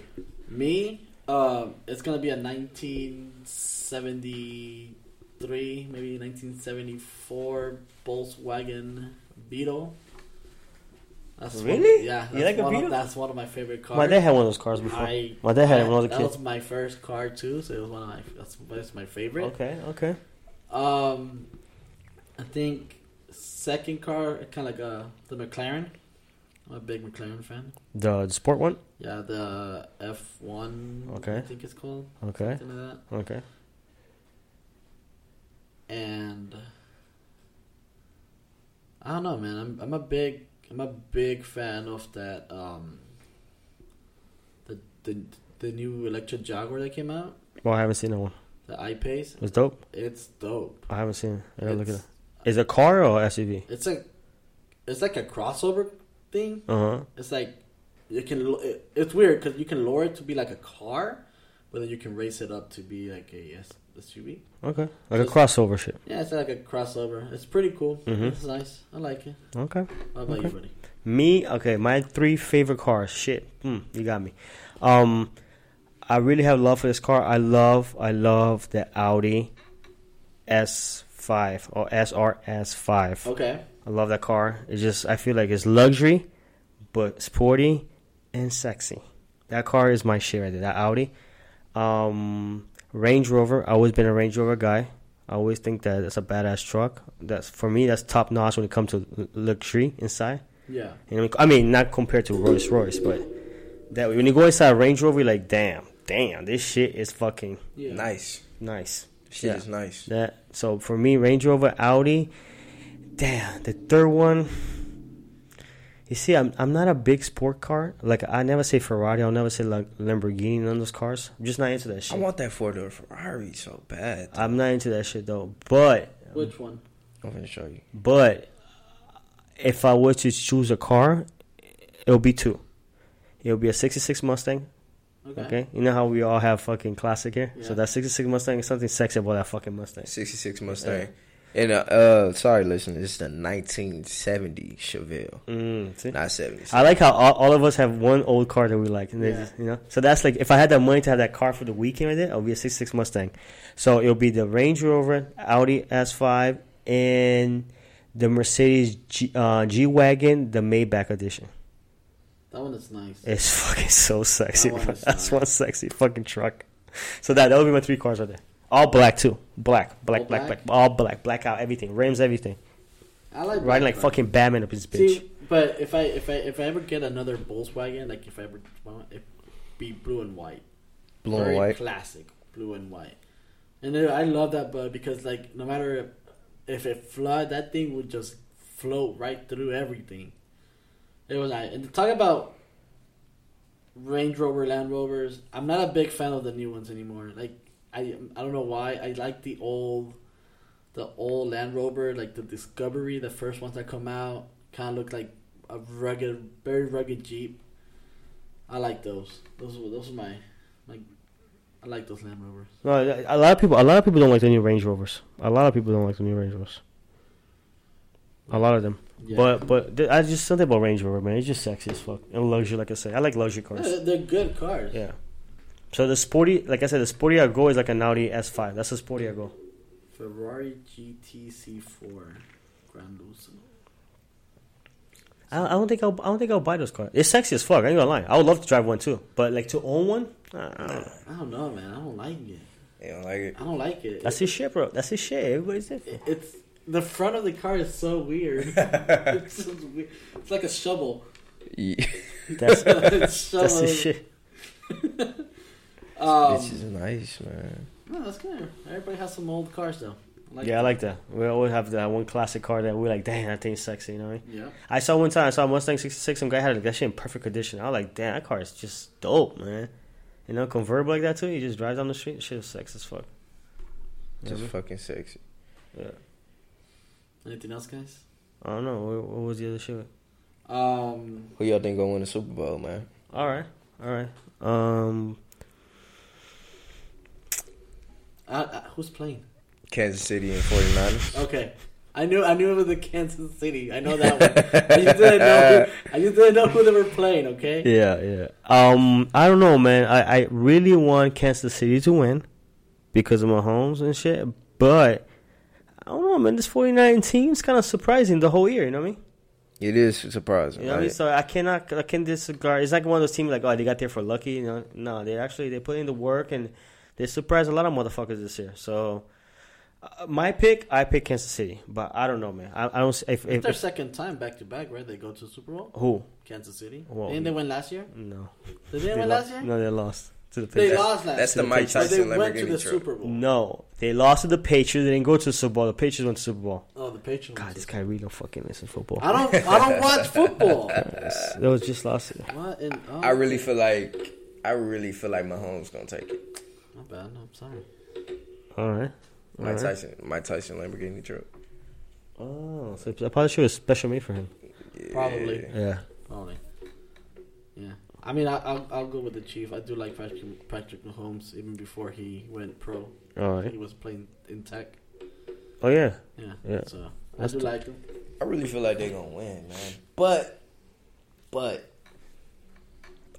[SPEAKER 3] Me, um, it's gonna be a 1973, maybe 1974 Volkswagen Beetle. That's one-
[SPEAKER 1] Really?
[SPEAKER 3] yeah,
[SPEAKER 1] You
[SPEAKER 3] that's
[SPEAKER 1] like a
[SPEAKER 3] one
[SPEAKER 1] Beetle?
[SPEAKER 3] Of, that's one of my favorite cars.
[SPEAKER 1] My dad had one of those cars before.
[SPEAKER 3] I,
[SPEAKER 1] My dad had it when I was a
[SPEAKER 3] that
[SPEAKER 1] kid.
[SPEAKER 3] was my first car too, so it was one of my that's, that's my favorite.
[SPEAKER 1] Okay, okay.
[SPEAKER 3] Um, I think second car kind of like uh the McLaren. I'm a big McLaren fan.
[SPEAKER 1] The, the sport one?
[SPEAKER 3] Yeah, the F one.
[SPEAKER 1] Okay.
[SPEAKER 3] I think it's called
[SPEAKER 1] Okay,
[SPEAKER 3] like
[SPEAKER 1] okay.
[SPEAKER 3] And I don't know, man. I'm I'm a big I'm a big fan of that. Um, the the the new electric Jaguar that came out,
[SPEAKER 1] Well, I haven't seen that one.
[SPEAKER 3] the I-Pace.
[SPEAKER 1] It's dope.
[SPEAKER 3] It's dope.
[SPEAKER 1] I haven't seen it. I gotta look at it. Is it a car or SUV?
[SPEAKER 3] it's a it's like a crossover thing.
[SPEAKER 1] Uh huh.
[SPEAKER 3] It's like you can. It, it's weird because you can lower it to be like a car, but then you can raise it up to be like a SUV.
[SPEAKER 1] Okay. Like a crossover shit.
[SPEAKER 3] Yeah, it's like a crossover. It's pretty cool.
[SPEAKER 1] Mm-hmm.
[SPEAKER 3] It's nice. I like it.
[SPEAKER 1] Okay.
[SPEAKER 3] How about
[SPEAKER 1] Okay.
[SPEAKER 3] you, buddy?
[SPEAKER 1] Me, okay, my three favorite cars. Shit, hmm, you got me. Um, I really have love for this car. I love, I love the Audi S5 or SRS5.
[SPEAKER 3] Okay.
[SPEAKER 1] I love that car. It's just, I feel like it's luxury, but sporty and sexy. That car is my shit right there. That Audi. Um, Range Rover. I always been a Range Rover guy. I always think that it's a badass truck. That's for me. That's top notch when it comes to luxury inside.
[SPEAKER 3] Yeah.
[SPEAKER 1] You know, I mean, not compared to Rolls Royce, but That when you go inside a Range Rover, you're like, damn, damn, this shit is fucking
[SPEAKER 3] Yeah.
[SPEAKER 2] Nice.
[SPEAKER 1] nice.
[SPEAKER 2] Shit
[SPEAKER 1] Yeah.
[SPEAKER 2] is nice.
[SPEAKER 1] That so for me, Range Rover, Audi. Damn, the third one. You see, I'm I'm not a big sport car. Like I never say Ferrari. I'll never say like Lamborghini. None of those cars. I'm just not into that shit.
[SPEAKER 2] I want that four door Ferrari so bad.
[SPEAKER 1] I'm not into that shit though. But
[SPEAKER 3] Which one?
[SPEAKER 2] I'm gonna show you.
[SPEAKER 1] but if I were to choose a car, it'll be two. It'll be a '66 Mustang.
[SPEAKER 3] Okay.
[SPEAKER 1] Okay, you know how we all have fucking classic here. So that '66 Mustang is something sexy about that fucking Mustang.
[SPEAKER 2] 66 Mustang. And uh, uh, sorry, listen, it's the 1970 Chevelle,
[SPEAKER 1] Mm, see?
[SPEAKER 2] not 70.
[SPEAKER 1] I like how all, all of us have one old car that we like, and they
[SPEAKER 3] Yeah.
[SPEAKER 1] just, you know. So that's like if I had that money to have that car for the weekend right there, it'll be a '66 Mustang. So it'll be the Range Rover, Audi S5, and the Mercedes G, uh, G wagon, the Maybach edition.
[SPEAKER 3] That one is nice.
[SPEAKER 1] It's fucking so sexy.
[SPEAKER 3] That one
[SPEAKER 1] bro.
[SPEAKER 3] is [LAUGHS]
[SPEAKER 1] That's
[SPEAKER 3] nice.
[SPEAKER 1] one sexy fucking truck. So that that would be my three cars right there. All black too. Black, black,
[SPEAKER 3] All
[SPEAKER 1] black,
[SPEAKER 3] black?
[SPEAKER 1] black, all black, black out everything, rims, everything.
[SPEAKER 3] I like
[SPEAKER 1] Riding like
[SPEAKER 3] black
[SPEAKER 1] fucking Batman up his bitch.
[SPEAKER 3] See, but if I if I if I ever get another Volkswagen, like if I ever want it be blue and white,
[SPEAKER 2] Blue and white.
[SPEAKER 3] classic blue and white, and I love that, but because like no matter if it flood, that thing would just float right through everything. It was like, and to talk about Range Rover, Land Rovers, I'm not a big fan of the new ones anymore. Like I I don't know why I like the old the old Land Rover, like the Discovery, the first ones that come out, kind of look like a rugged, very rugged Jeep. I like those. Those were those are my my. I like those Land Rovers.
[SPEAKER 1] No, a lot of people, a lot of people don't like the new Range Rovers. A lot of people don't like the new Range Rovers. A lot of them.
[SPEAKER 3] Yeah.
[SPEAKER 1] But but th- I just something about Range Rover, man. It's just sexy as fuck and luxury, like I said. I like luxury
[SPEAKER 3] Yeah,
[SPEAKER 1] cars.
[SPEAKER 3] they're good cars.
[SPEAKER 1] Yeah. So the sporty, like I said, the sporty Go is like an Audi S5. That's a sporty Go.
[SPEAKER 3] Ferrari GTC4 Grand Lusso.
[SPEAKER 1] I, I don't think I'll, I don't think I'll buy those cars. It's sexy as fuck. I ain't gonna lie. I would love to drive one too, but like to own one, I don't know.
[SPEAKER 3] I don't know, man. I don't like it.
[SPEAKER 2] You don't like it?
[SPEAKER 3] I don't like it.
[SPEAKER 1] that's his shit, bro. That's his shit. Everybody's different.
[SPEAKER 3] It's the front of the car is so weird. [LAUGHS] it's, so weird. it's like a shovel.
[SPEAKER 2] Yeah.
[SPEAKER 1] That's [LAUGHS]
[SPEAKER 3] It's
[SPEAKER 1] that's his shit. [LAUGHS]
[SPEAKER 3] Um,
[SPEAKER 2] This is nice, man.
[SPEAKER 3] no, that's good. Everybody has some old cars though. I like
[SPEAKER 1] yeah, I like that. We always have that one classic car that we're like, damn, that thing's sexy. You know what I mean?
[SPEAKER 3] Yeah.
[SPEAKER 1] I saw one time. I saw a Mustang '66. Some guy had that shit in perfect condition. I was like, damn, that car is just dope, man. You know, convertible like that too. You just drive down the street. Shit is sexy as fuck. You
[SPEAKER 2] Just
[SPEAKER 1] what
[SPEAKER 2] fucking sexy.
[SPEAKER 1] Yeah.
[SPEAKER 3] Anything else, guys?
[SPEAKER 1] I don't know. What, what was the other shit?
[SPEAKER 3] Um,
[SPEAKER 2] Who y'all think gonna win the Super Bowl, man?
[SPEAKER 1] All right, all right. Um,
[SPEAKER 3] I, I, who's playing?
[SPEAKER 2] Kansas City and 49ers.
[SPEAKER 3] Okay. I knew I knew it was the Kansas City. I know that one. I just didn't know. Who, I just didn't know who they were playing. Okay.
[SPEAKER 1] yeah, yeah. Um, I don't know, man. I, I really want Kansas City to win because of Mahomes and shit. But I don't know, man. This 49 team's kind of surprising the whole year. You know what I mean?
[SPEAKER 2] It is surprising.
[SPEAKER 1] You know what I mean? So I cannot, I can disregard. It's like one of those teams like, oh, they got there for lucky. You know, no, they actually they put in the work and they surprised a lot of motherfuckers this year. So uh, my pick, I pick Kansas City, but I don't know, man. I, I don't. s- If,
[SPEAKER 3] It's their
[SPEAKER 1] if
[SPEAKER 3] second time back to back, right? They go to the Super Bowl.
[SPEAKER 1] who?
[SPEAKER 3] Kansas City.
[SPEAKER 1] Well,
[SPEAKER 3] Didn't they win last year?
[SPEAKER 1] No,
[SPEAKER 3] Did they,
[SPEAKER 1] They
[SPEAKER 3] win
[SPEAKER 1] lo-
[SPEAKER 3] last year?
[SPEAKER 1] No, they lost to the Patriots.
[SPEAKER 3] They lost last year.
[SPEAKER 2] That's the
[SPEAKER 3] year.
[SPEAKER 2] Mike
[SPEAKER 3] But
[SPEAKER 2] Tyson
[SPEAKER 3] they went to the. Super Bowl.
[SPEAKER 1] No, they lost to the Patriots. They didn't go to the Super Bowl. The Patriots went to the Super Bowl.
[SPEAKER 3] Oh, the Patriots.
[SPEAKER 1] God, this guy really don't fucking listen to football.
[SPEAKER 3] I don't. I don't watch [LAUGHS] football.
[SPEAKER 1] That was just last year.
[SPEAKER 3] What? In, oh,
[SPEAKER 2] I really feel like I really feel like Mahomes gonna take it.
[SPEAKER 3] Not bad. I'm sorry.
[SPEAKER 1] All right. All
[SPEAKER 2] Mike
[SPEAKER 1] right.
[SPEAKER 2] Tyson, Mike Tyson Lamborghini truck.
[SPEAKER 1] Oh, so I probably should have special made for him.
[SPEAKER 2] Yeah.
[SPEAKER 3] Probably.
[SPEAKER 1] Yeah.
[SPEAKER 3] Probably. Yeah. I mean, I, I'll I'll go with the Chief. I do like Patrick Patrick Mahomes even before he went pro.
[SPEAKER 1] All right.
[SPEAKER 3] He was playing in tech.
[SPEAKER 1] Oh yeah.
[SPEAKER 3] Yeah.
[SPEAKER 1] Yeah.
[SPEAKER 3] So I do
[SPEAKER 1] t-
[SPEAKER 3] like him.
[SPEAKER 2] I really feel like they're gonna win, man. But, but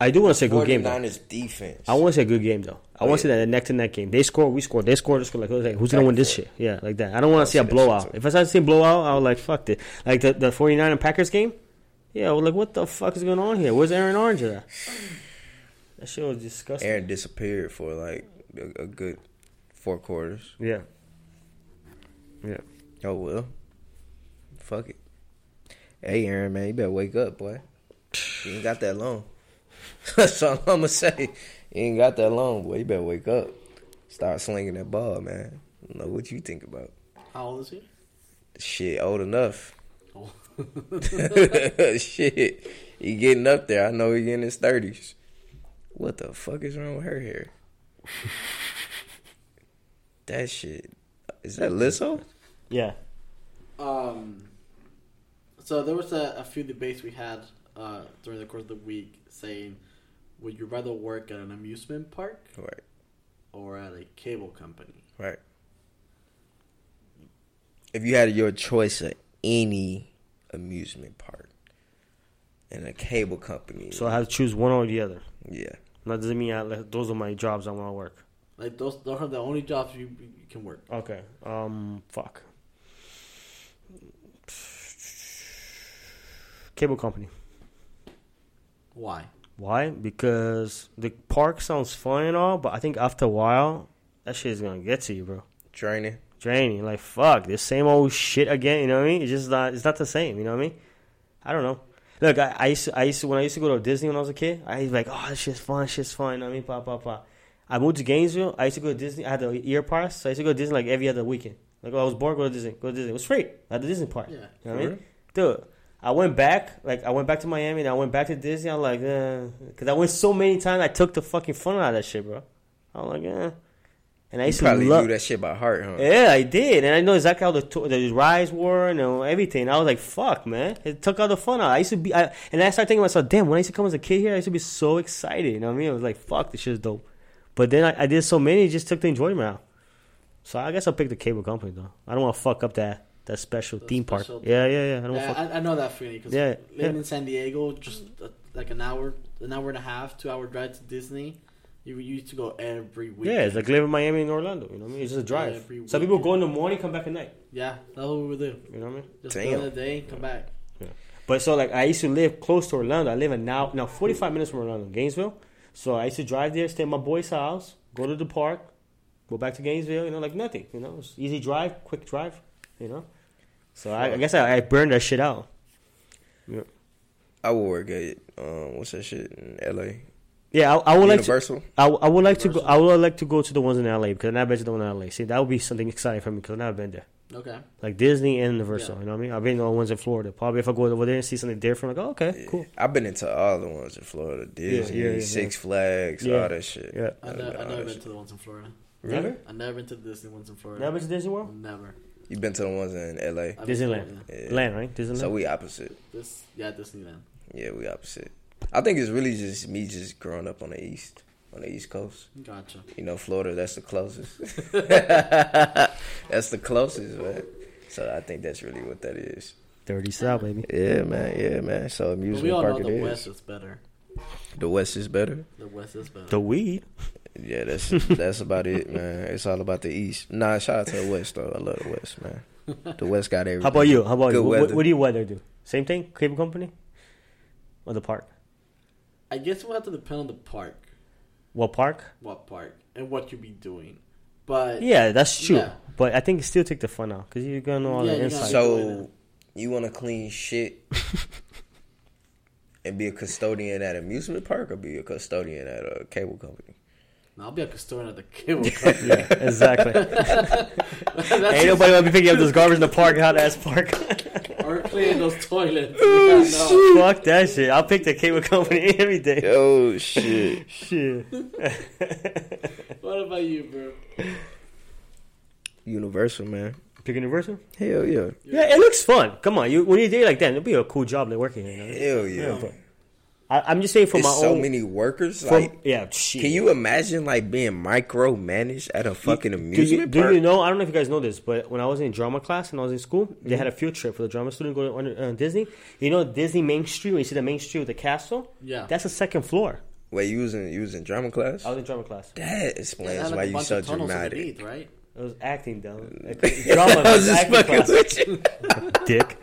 [SPEAKER 1] I do want to say good game though.
[SPEAKER 2] 49ers defense.
[SPEAKER 1] I want to say good game though. I
[SPEAKER 2] Oh,
[SPEAKER 1] want to
[SPEAKER 2] yeah.
[SPEAKER 1] say that the neck to neck game. They score, we score. They score, they score. Like, like who's gonna win this shit? Yeah, like that. I don't want to see a
[SPEAKER 2] see
[SPEAKER 1] blowout. If I start to seeing blowout, I was like, fuck it. Like the the 49 and Packers game. Yeah, was like, what the fuck is going on here? Where's Aaron Rodgers at? That shit was disgusting.
[SPEAKER 2] Aaron disappeared for like a, a good four quarters.
[SPEAKER 1] Yeah. Yeah.
[SPEAKER 2] Oh well, fuck it. Hey Aaron, man, you better wake up, boy. You ain't got that long. [LAUGHS] That's all I'm gonna say. You ain't got that long, boy. You better wake up. Start slinging that ball, man. I don't know what you think about.
[SPEAKER 3] How old is he?
[SPEAKER 2] Shit, old enough.
[SPEAKER 3] Oh. [LAUGHS]
[SPEAKER 2] Shit, he getting up there. I know he in his thirties. What the fuck is wrong with her hair? [LAUGHS] that shit. Is that Lizzo?
[SPEAKER 1] Yeah.
[SPEAKER 3] Um, so there was a, a few debates we had uh, during the course of the week saying, would you rather work at an amusement park
[SPEAKER 2] Right,
[SPEAKER 3] or at a cable company?
[SPEAKER 2] right. If you had your choice of any amusement park and a cable company,
[SPEAKER 1] So I have to choose one or the other.
[SPEAKER 2] yeah,
[SPEAKER 1] That doesn't mean I, like, those are my jobs I want to work.
[SPEAKER 3] Like those, those are the only jobs you, you can work.
[SPEAKER 1] Okay. Um. Fuck. Cable company.
[SPEAKER 3] Why?
[SPEAKER 1] Why? Because the park sounds fun and all, but I think after a while, that shit is gonna get to you, bro.
[SPEAKER 2] Draining.
[SPEAKER 1] Draining. Like fuck, this same old shit again. You know what I mean? It's just not. It's not the same. You know what I mean? I don't know. Look, I, I used to, I used to when I used to go to Disney when I was a kid. I was like, oh, this shit's fun. Shit's fun. You know what I mean? Pop, pop, pop. I moved to Gainesville. I used to go to Disney. I had the year pass, so I used to go to Disney like every other weekend. Like, oh, I was bored, go to Disney. Go to Disney. It was free at the Disney park.
[SPEAKER 3] Yeah.
[SPEAKER 1] You know what I mean? Dude, I went back. Like, I went back to Miami and I went back to Disney. I'm like, uh, because I went so many times, I took the fucking fun out of that shit, bro. I'm like, eh. And I
[SPEAKER 2] You
[SPEAKER 1] used to
[SPEAKER 2] probably knew that shit by heart, huh?
[SPEAKER 1] Yeah, I did, and I know exactly how the to- the rides were and everything. I was like, "Fuck, man!" It took all the fun out. I used to be, I, and I started thinking to myself, "Damn!" When I used to come as a kid here, I used to be so excited. You know what I mean? I was like, "Fuck, this shit's dope." But then I, I did so many, it just took the enjoyment out. So I guess I'll pick the cable company though. I don't want to fuck up that that special
[SPEAKER 3] The
[SPEAKER 1] theme park.
[SPEAKER 3] special-
[SPEAKER 1] Yeah, yeah, yeah. I
[SPEAKER 3] Yeah. I, I know that feeling because
[SPEAKER 1] Yeah,
[SPEAKER 3] living
[SPEAKER 1] yeah.
[SPEAKER 3] in San Diego, just uh, like an hour, an hour and a half, two hour drive to Disney. You used to go every week.
[SPEAKER 1] Yeah, it's like living in Miami and Orlando. You know what I mean? It's just a drive.
[SPEAKER 3] every
[SPEAKER 1] Some people go in the morning, come back at night.
[SPEAKER 3] yeah, that's what we would do.
[SPEAKER 1] You know what I mean?
[SPEAKER 3] Just
[SPEAKER 2] Damn.
[SPEAKER 3] go in the day, come back. Yeah.
[SPEAKER 1] But so like I used to live close to Orlando. I live in now now forty five minutes from Orlando, Gainesville. So I used to drive there, stay at my boy's house, go to the park, go back to Gainesville. You know, like nothing. You know, it's easy drive, quick drive. You know. So I, I guess I, I burned that shit out.
[SPEAKER 2] I would work at um, what's that shit in L.A.
[SPEAKER 1] Yeah, I, I would like to.
[SPEAKER 2] Universal.
[SPEAKER 1] I, I would like to go. I would like to go to the ones in LA because I've never been to the one in LA. See, that would be something exciting for me because I've never been there.
[SPEAKER 3] Okay.
[SPEAKER 1] Like Disney and Universal.
[SPEAKER 3] Yeah.
[SPEAKER 1] You know what I mean? I've been to the ones in Florida. Probably if I go over there and see something different, like, oh, okay,
[SPEAKER 2] Yeah.
[SPEAKER 1] cool.
[SPEAKER 2] I've been into all the ones in Florida, Disney,
[SPEAKER 1] yeah, yeah,
[SPEAKER 2] Six Flags,
[SPEAKER 1] Yeah.
[SPEAKER 2] all that shit.
[SPEAKER 1] Yeah.
[SPEAKER 3] I
[SPEAKER 2] I've
[SPEAKER 3] never,
[SPEAKER 2] been
[SPEAKER 3] I
[SPEAKER 2] all
[SPEAKER 3] never been
[SPEAKER 2] shit.
[SPEAKER 3] to the ones in Florida.
[SPEAKER 1] Never?
[SPEAKER 3] I've never been to the Disney ones in Florida.
[SPEAKER 1] Never been to Disney World?
[SPEAKER 3] Never.
[SPEAKER 2] You been to the ones in L.A.
[SPEAKER 3] I've
[SPEAKER 1] Disneyland.
[SPEAKER 2] Yeah.
[SPEAKER 1] Land, right? Disneyland.
[SPEAKER 2] So we opposite.
[SPEAKER 3] This, yeah, Disneyland.
[SPEAKER 2] Yeah, we opposite. I think it's really just me just growing up on the east, on the east coast.
[SPEAKER 3] Gotcha.
[SPEAKER 2] You know, Florida. That's the closest. [LAUGHS] [LAUGHS] that's the closest, man. So I think that's really what that is.
[SPEAKER 1] Dirty South, baby.
[SPEAKER 2] Yeah, man. Yeah, man. So
[SPEAKER 3] But we
[SPEAKER 2] amusement
[SPEAKER 3] all know
[SPEAKER 2] park it
[SPEAKER 3] the
[SPEAKER 2] is.
[SPEAKER 3] West is better.
[SPEAKER 2] The West is better.
[SPEAKER 3] The West is better.
[SPEAKER 1] The weed.
[SPEAKER 2] Yeah, that's that's about it, man. It's all about the East. Nah, shout out to the West though. I love the West, man. The West got everything.
[SPEAKER 1] How about you? How about
[SPEAKER 2] Good
[SPEAKER 1] you? What,
[SPEAKER 2] weather.
[SPEAKER 1] what do you weather do? Same thing? Cable company? Or the park?
[SPEAKER 3] I guess it will have to depend on the park,
[SPEAKER 1] What park?
[SPEAKER 3] what park, and what you be doing. But
[SPEAKER 1] Yeah, that's true.
[SPEAKER 3] Yeah.
[SPEAKER 1] But I think you still take the fun out because you're gonna know all
[SPEAKER 3] Yeah,
[SPEAKER 1] the
[SPEAKER 3] you're
[SPEAKER 1] insight.
[SPEAKER 2] So you want to clean shit [LAUGHS] and be a custodian at amusement park, or be a custodian at a cable company?
[SPEAKER 3] I'll be a custodian at the cable [LAUGHS] company.
[SPEAKER 1] yeah, exactly.
[SPEAKER 3] That's [LAUGHS]
[SPEAKER 1] Ain't nobody want to be picking up this garbage in the park, hot ass park. [LAUGHS]
[SPEAKER 3] or cleaning those toilets. Oh, yeah, no.
[SPEAKER 1] Fuck that shit. I'll pick the cable company every day.
[SPEAKER 2] Oh shit!
[SPEAKER 1] Shit.
[SPEAKER 3] What about you, bro?
[SPEAKER 2] Universal, man.
[SPEAKER 1] Pick Universal?
[SPEAKER 2] Hell yeah.
[SPEAKER 1] Yeah, it looks fun. Come on, you when you do there like that, it'll be a cool job like working here. You know?
[SPEAKER 2] Hell yeah.
[SPEAKER 1] Yeah, but I, I'm just saying for
[SPEAKER 2] It's
[SPEAKER 1] my
[SPEAKER 2] so
[SPEAKER 1] own.
[SPEAKER 2] So many workers.
[SPEAKER 1] for-
[SPEAKER 2] like,
[SPEAKER 1] yeah, shit.
[SPEAKER 2] can you imagine like being micromanaged at a fucking
[SPEAKER 1] Do you,
[SPEAKER 2] amusement
[SPEAKER 1] do
[SPEAKER 2] park?
[SPEAKER 1] you know? I don't know if you guys know this, but when I was in drama class and I was in school, they had a field trip for the drama student go to uh, Disney. You know Disney Main Street. When you see the main street with the castle,
[SPEAKER 3] Yeah.
[SPEAKER 1] that's the second floor.
[SPEAKER 2] Wait, you was in you was in drama class?
[SPEAKER 1] I was in drama class.
[SPEAKER 2] That explains
[SPEAKER 3] like,
[SPEAKER 2] why you
[SPEAKER 3] bunch
[SPEAKER 2] so dramatic.
[SPEAKER 3] Underneath, right?
[SPEAKER 1] It was acting though. [LAUGHS] Drama [LAUGHS]
[SPEAKER 2] I
[SPEAKER 1] was
[SPEAKER 2] was just fucking
[SPEAKER 1] class.
[SPEAKER 2] with you. [LAUGHS]
[SPEAKER 1] Dick.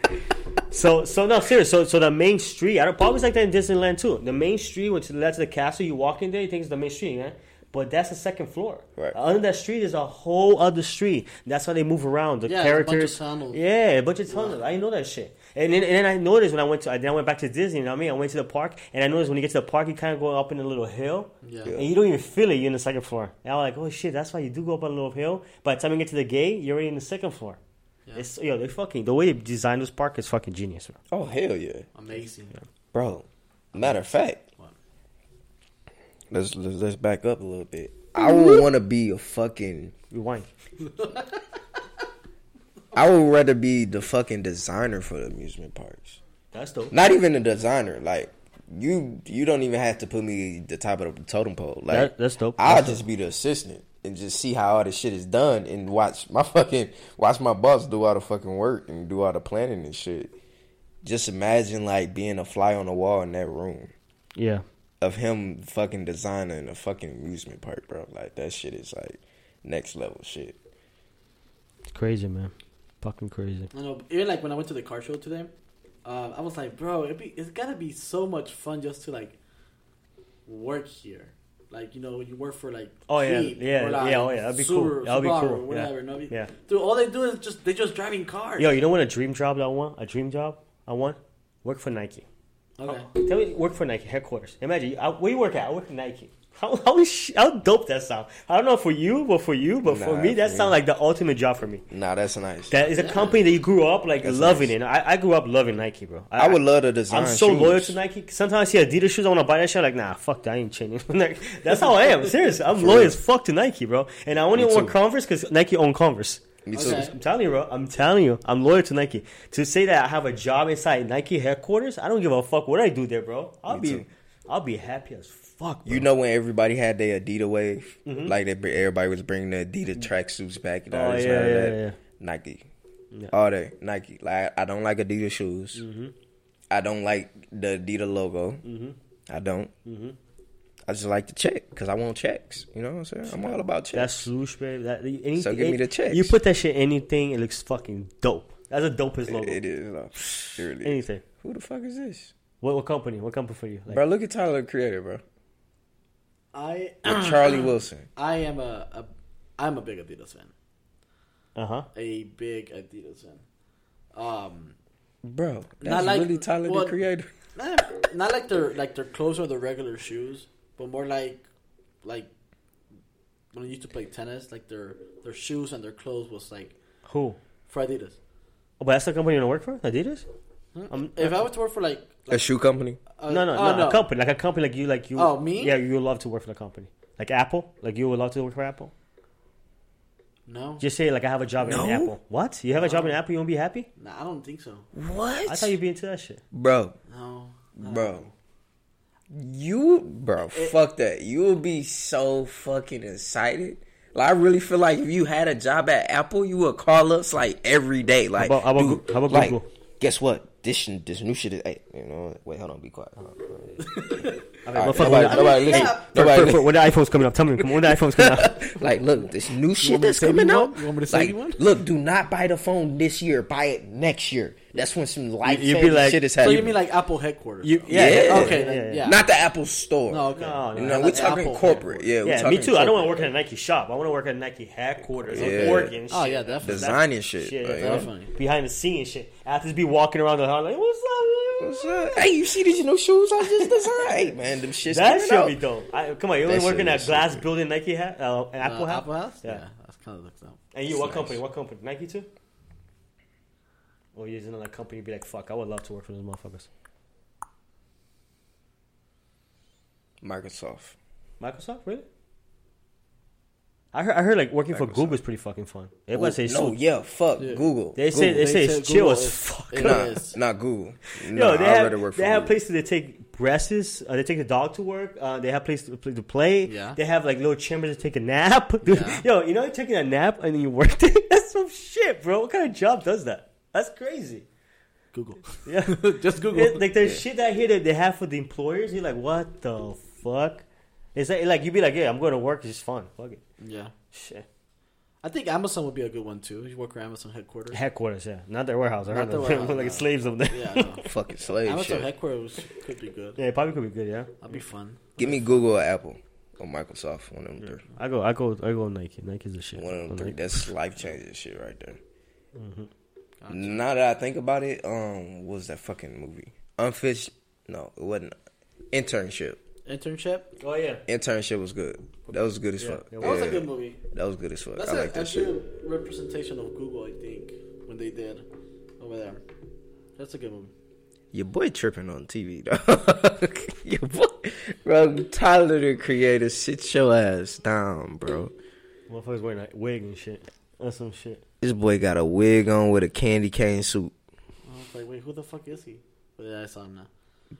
[SPEAKER 1] So so no serious. So so the main street. I don't probably it's like that in Disneyland too. The main street, when to the left of the castle, you walk in there, you think it's the main street, man. but that's the second floor.
[SPEAKER 2] Right.
[SPEAKER 1] Under that street is a whole other street. That's how they move around. The
[SPEAKER 3] Yeah, it's a bunch of
[SPEAKER 1] characters.
[SPEAKER 3] tunnels.
[SPEAKER 1] Yeah, a bunch of tunnels. I know that shit. And then, and then I noticed when I went to, then I went back to Disney. You know what I mean? I went to the park, and I noticed when you get to the park, you kind of go up in a little hill,
[SPEAKER 3] Yeah.
[SPEAKER 2] Yeah.
[SPEAKER 1] and you don't even feel it. You're in the second floor. And I'm like, oh shit, that's why you do go up on a little hill. By the time you get to the gate, you're already in the second floor.
[SPEAKER 3] Yeah.
[SPEAKER 1] It's yo, they fucking the way they designed this park is fucking genius, bro.
[SPEAKER 2] Oh hell yeah,
[SPEAKER 3] Amazing.
[SPEAKER 2] bro. Matter of fact,
[SPEAKER 3] What?
[SPEAKER 2] let's let's, let's back up a little bit. I would want to be a fucking.
[SPEAKER 1] Rewind. [LAUGHS]
[SPEAKER 2] I would rather be the fucking designer for the amusement parks.
[SPEAKER 1] That's dope.
[SPEAKER 2] Not even a designer. Like you, you don't even have to put me the top of the totem pole. Like
[SPEAKER 1] That- that's dope.
[SPEAKER 2] I'll
[SPEAKER 1] That's
[SPEAKER 2] just be the assistant and just see how all this shit is done and watch my [LAUGHS] fucking watch my boss do all the fucking work and do all the planning and shit. Just imagine like being a fly on the wall in that room
[SPEAKER 1] Yeah.
[SPEAKER 2] of him fucking designing a fucking amusement park, bro. Like that shit is like next level shit.
[SPEAKER 1] It's crazy, man. Fucking crazy.
[SPEAKER 3] I know. Even like when I went to the car show today, uh, I was like, bro, it be it's gotta be so much fun just to like work here. Like you know, you work for like
[SPEAKER 1] Oh, yeah.
[SPEAKER 3] Jeep
[SPEAKER 1] Yeah,
[SPEAKER 3] or, like,
[SPEAKER 1] yeah, oh, yeah, that'd be cool. That'd be cool.
[SPEAKER 3] whatever.
[SPEAKER 1] Yeah.
[SPEAKER 3] no?
[SPEAKER 1] Yeah.
[SPEAKER 3] Dude, all they do is just they just driving cars.
[SPEAKER 1] Yo, you know what a dream job that I want? A dream job I want? Work for Nike.
[SPEAKER 3] okay.
[SPEAKER 1] Tell me, work for Nike headquarters. Imagine, I, where you work at? I work at Nike. How how, sh- how dope that sound? I don't know for you, but for you, but for me, that
[SPEAKER 2] for
[SPEAKER 1] sounds like the ultimate job for me.
[SPEAKER 2] Nah, that's nice.
[SPEAKER 1] That is a company that you grew up like
[SPEAKER 2] That's
[SPEAKER 1] loving
[SPEAKER 2] nice.
[SPEAKER 1] it. I, I grew up loving Nike, bro.
[SPEAKER 2] I would love to design.
[SPEAKER 1] I'm so
[SPEAKER 2] shoes.
[SPEAKER 1] loyal to Nike. Sometimes I see Adidas shoes, I want to buy that shit. Like, nah, fuck that. I ain't changing. Like, That's how I am. [LAUGHS] Serious. I'm
[SPEAKER 2] For
[SPEAKER 1] loyal
[SPEAKER 2] real.
[SPEAKER 1] as fuck to Nike, bro. And I only
[SPEAKER 2] Me
[SPEAKER 1] want. Converse because Nike own Converse.
[SPEAKER 2] Me too.
[SPEAKER 3] Okay.
[SPEAKER 1] I'm telling you, bro. I'm telling you. I'm loyal to Nike. To say that I have a job inside Nike headquarters, I don't give a fuck what I do there, bro. I'll
[SPEAKER 2] Me
[SPEAKER 1] be,
[SPEAKER 2] too.
[SPEAKER 1] I'll be happy as fuck. Bro.
[SPEAKER 2] You know when everybody had their Adidas wave,
[SPEAKER 1] Mm-hmm.
[SPEAKER 2] like they, everybody was bringing the Adidas tracksuits back and all
[SPEAKER 1] Oh
[SPEAKER 2] this
[SPEAKER 1] yeah, yeah,
[SPEAKER 2] that.
[SPEAKER 1] yeah.
[SPEAKER 2] Nike,
[SPEAKER 1] Yeah.
[SPEAKER 2] all day Nike. Like I don't like Adidas shoes.
[SPEAKER 1] Mm-hmm.
[SPEAKER 2] I don't like the Adidas logo. I don't. I just like to check because I want checks. You know what I'm saying? I'm all about checks.
[SPEAKER 1] That's swoosh, baby. That anything,
[SPEAKER 2] So give me the checks.
[SPEAKER 1] You put that shit anything, it looks fucking dope. That's a dopest logo.
[SPEAKER 2] it, it is. uh, It really is.
[SPEAKER 1] Anything.
[SPEAKER 2] Who the fuck is this,
[SPEAKER 1] What, what company? What company for you? Like,
[SPEAKER 2] bro? Look at Tyler the Creator, bro.
[SPEAKER 3] I
[SPEAKER 2] With Charlie [CLEARS THROAT] Wilson.
[SPEAKER 3] I am a, a I'm a big Adidas fan.
[SPEAKER 1] uh huh.
[SPEAKER 3] A big Adidas fan. Um,
[SPEAKER 2] Bro, that's
[SPEAKER 3] Not like-
[SPEAKER 2] really Tyler
[SPEAKER 3] well-
[SPEAKER 2] the Creator. [LAUGHS]
[SPEAKER 3] not, not like their like their clothes or the regular shoes, but more like like when I used to play tennis, like their their shoes and their clothes was like
[SPEAKER 1] Who?
[SPEAKER 3] for Adidas.
[SPEAKER 1] Oh, but that's the company you want to work for? Adidas? Um,
[SPEAKER 3] if I was to work for like,
[SPEAKER 2] A shoe company.
[SPEAKER 3] uh,
[SPEAKER 1] no, no,
[SPEAKER 3] oh,
[SPEAKER 1] no, A company, like a company, like you, like you.
[SPEAKER 3] Oh, me?
[SPEAKER 1] Yeah, you would love to work for the company, like Apple. Like you would love to work for Apple.
[SPEAKER 3] No,
[SPEAKER 1] Just say like I have a job
[SPEAKER 2] No?
[SPEAKER 1] in Apple. What? You have a job in Apple? You won't be happy?
[SPEAKER 3] nah, I don't think so.
[SPEAKER 2] What?
[SPEAKER 1] I thought you'd be into that shit.
[SPEAKER 2] Bro,
[SPEAKER 3] No, no.
[SPEAKER 2] bro. You, bro, fuck that. You would be so fucking excited. Like, I really feel like if you had a job at Apple, you would call us like every day. Like,
[SPEAKER 1] How about- how about
[SPEAKER 2] dude,
[SPEAKER 1] how about
[SPEAKER 2] like,
[SPEAKER 1] Google?
[SPEAKER 2] Guess what? This sh- this new shit is. Hey, you know, wait, hold on, be quiet. Hold on.
[SPEAKER 1] I [LAUGHS] mean,
[SPEAKER 2] All right,
[SPEAKER 1] motherfucker,
[SPEAKER 2] nobody,
[SPEAKER 1] when-
[SPEAKER 2] nobody listen.
[SPEAKER 3] yeah.
[SPEAKER 2] Nobody
[SPEAKER 1] for- for- when the iPhone's coming up, tell me come on, when the [LAUGHS] iPhone's coming up.
[SPEAKER 2] like, look, this new shit
[SPEAKER 3] me
[SPEAKER 2] that's coming
[SPEAKER 3] you
[SPEAKER 2] out.
[SPEAKER 3] You want me to send
[SPEAKER 2] like,
[SPEAKER 3] you one?
[SPEAKER 2] look, do not buy the phone this year. Buy it next year. That's when some life
[SPEAKER 1] you'd be
[SPEAKER 2] changing
[SPEAKER 1] like-
[SPEAKER 2] shit is happening.
[SPEAKER 3] So you mean like Apple headquarters?
[SPEAKER 1] You,
[SPEAKER 2] Yeah.
[SPEAKER 1] yeah,
[SPEAKER 3] okay,
[SPEAKER 1] yeah,
[SPEAKER 3] then,
[SPEAKER 1] yeah,
[SPEAKER 3] yeah.
[SPEAKER 2] Not the Apple store.
[SPEAKER 3] No, okay.
[SPEAKER 1] No, no.
[SPEAKER 2] No, we're talking
[SPEAKER 3] Apple
[SPEAKER 2] corporate. Yeah, we're
[SPEAKER 1] Yeah,
[SPEAKER 2] talking
[SPEAKER 1] me too. I don't want to work at a Nike shop. I want to work at Nike headquarters.
[SPEAKER 2] Yeah.
[SPEAKER 1] I'm working.
[SPEAKER 3] Oh, yeah, definitely.
[SPEAKER 2] Designing shit.
[SPEAKER 1] Shit,
[SPEAKER 2] like, you know?
[SPEAKER 3] definitely.
[SPEAKER 1] behind the scenes shit. I have to be walking around the house like, what's up? man?"
[SPEAKER 2] What's up? Hey, you see these new shoes I just designed? hey, man, them shits
[SPEAKER 1] That
[SPEAKER 2] coming
[SPEAKER 1] should
[SPEAKER 2] out.
[SPEAKER 1] be dope. I, come on, you
[SPEAKER 2] That
[SPEAKER 1] only working at
[SPEAKER 2] is
[SPEAKER 1] glass
[SPEAKER 2] super.
[SPEAKER 1] building Nike hat, uh, an Apple
[SPEAKER 3] Uh,
[SPEAKER 1] hat.
[SPEAKER 3] Apple House?
[SPEAKER 1] Yeah.
[SPEAKER 3] Yeah, that's kind of looks up.
[SPEAKER 1] And you, what company? What company? Nike too? Or you using that company? Be like, fuck, I would love to work for those motherfuckers.
[SPEAKER 2] Microsoft.
[SPEAKER 1] Microsoft, really? I heard, I heard like working for Google is pretty fucking fun. Everybody
[SPEAKER 2] Oh,
[SPEAKER 1] says
[SPEAKER 2] no,
[SPEAKER 1] so.
[SPEAKER 2] yeah, fuck
[SPEAKER 3] Yeah.
[SPEAKER 2] Google.
[SPEAKER 1] They say they
[SPEAKER 2] Google.
[SPEAKER 1] say
[SPEAKER 3] They
[SPEAKER 1] it's chill
[SPEAKER 3] Google
[SPEAKER 1] as
[SPEAKER 3] is-
[SPEAKER 1] fuck.
[SPEAKER 3] it
[SPEAKER 2] nah,
[SPEAKER 3] is.
[SPEAKER 2] not Google. No,
[SPEAKER 1] Yo, they
[SPEAKER 2] I'd
[SPEAKER 1] have
[SPEAKER 2] rather work for
[SPEAKER 1] they have
[SPEAKER 2] Google.
[SPEAKER 1] places to take breasts. Uh, they take the dog to work. Uh, they have places to play, to play.
[SPEAKER 3] Yeah.
[SPEAKER 1] They have like little chambers to take a nap. Dude, [LAUGHS]
[SPEAKER 3] Yeah.
[SPEAKER 1] Yo, you know, you're taking a nap and then you work [LAUGHS] there. That's some shit, bro. What kind of job does that? That's crazy.
[SPEAKER 3] Google. [LAUGHS]
[SPEAKER 1] Yeah. [LAUGHS]
[SPEAKER 3] Just Google.
[SPEAKER 1] It- like there's shit that here that they have for the employers. You're like, what the fuck? It's like, like you'd be like, yeah, I'm going to work. It's just fun. Fuck it.
[SPEAKER 3] yeah.
[SPEAKER 1] Shit.
[SPEAKER 3] I think Amazon would be a good one too. You work for Amazon headquarters.
[SPEAKER 1] Headquarters, yeah, not their warehouse. I
[SPEAKER 3] Not
[SPEAKER 1] heard
[SPEAKER 3] the
[SPEAKER 1] them.
[SPEAKER 3] warehouse, [LAUGHS]
[SPEAKER 1] like
[SPEAKER 3] no.
[SPEAKER 1] slaves over there.
[SPEAKER 3] Yeah, no.
[SPEAKER 2] Fucking slave
[SPEAKER 3] Amazon
[SPEAKER 2] shit.
[SPEAKER 3] headquarters could be good.
[SPEAKER 1] Yeah, it probably could be good. Yeah.
[SPEAKER 3] That'd be fun.
[SPEAKER 2] Give me Google or Apple. or Microsoft. One of them three.
[SPEAKER 1] I go, I go, I go Nike. Nike's the shit.
[SPEAKER 2] One of them
[SPEAKER 1] I
[SPEAKER 2] three.
[SPEAKER 1] like-
[SPEAKER 2] That's life changing shit right there.
[SPEAKER 1] Mhm.
[SPEAKER 3] Gotcha.
[SPEAKER 2] Now that I think about it, um, what was that fucking movie? Unfish? No, it wasn't. Internship.
[SPEAKER 3] Internship.
[SPEAKER 1] Oh yeah.
[SPEAKER 2] Internship was good. That was good as
[SPEAKER 1] Yeah,
[SPEAKER 2] fuck.
[SPEAKER 1] it
[SPEAKER 3] That was a good movie.
[SPEAKER 2] That was good as fuck.
[SPEAKER 3] That's
[SPEAKER 2] I
[SPEAKER 3] a,
[SPEAKER 2] like that shit.
[SPEAKER 3] actually a representation of Google, I think, when they did over there. That's a good movie.
[SPEAKER 2] Your boy tripping on TV, though. [LAUGHS] your boy, bro, Tyler the creator, sit your ass down, bro.
[SPEAKER 1] Motherfuckers wearing a wig and shit. That's some shit.
[SPEAKER 2] This boy got a wig on with a candy cane suit.
[SPEAKER 3] I was like, wait, who the fuck is he? But yeah, I saw him now.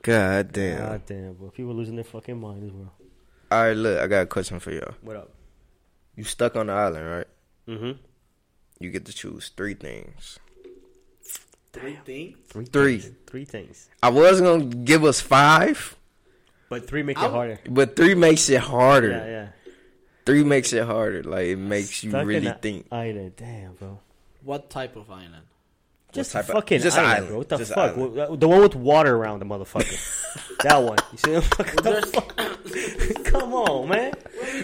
[SPEAKER 2] God damn.
[SPEAKER 1] God damn, bro. People losing their fucking mind as well.
[SPEAKER 2] All right, look, I got a question for y'all.
[SPEAKER 1] What up?
[SPEAKER 2] You stuck on the island, right?
[SPEAKER 1] Mm-hmm.
[SPEAKER 2] You get to choose three things.
[SPEAKER 3] Three things.
[SPEAKER 1] Three.
[SPEAKER 2] Three.
[SPEAKER 1] Things. Three things.
[SPEAKER 2] I was gonna give us five,
[SPEAKER 1] But three make it
[SPEAKER 3] I'm-
[SPEAKER 1] harder.
[SPEAKER 2] but three makes it harder.
[SPEAKER 1] Yeah, yeah.
[SPEAKER 2] Three makes it harder. Like it makes you
[SPEAKER 1] Stuck in
[SPEAKER 2] really
[SPEAKER 1] a
[SPEAKER 2] think.
[SPEAKER 1] Island. Damn, bro.
[SPEAKER 3] What type of island?
[SPEAKER 1] Just
[SPEAKER 2] type
[SPEAKER 1] a
[SPEAKER 2] of-
[SPEAKER 1] fucking
[SPEAKER 2] just
[SPEAKER 1] island,
[SPEAKER 2] island.
[SPEAKER 1] bro. What the
[SPEAKER 2] Just
[SPEAKER 1] fuck?
[SPEAKER 2] island.
[SPEAKER 1] The one with water around the motherfucker. [LAUGHS] that one. You see what the fuck? [LAUGHS] Come on, man.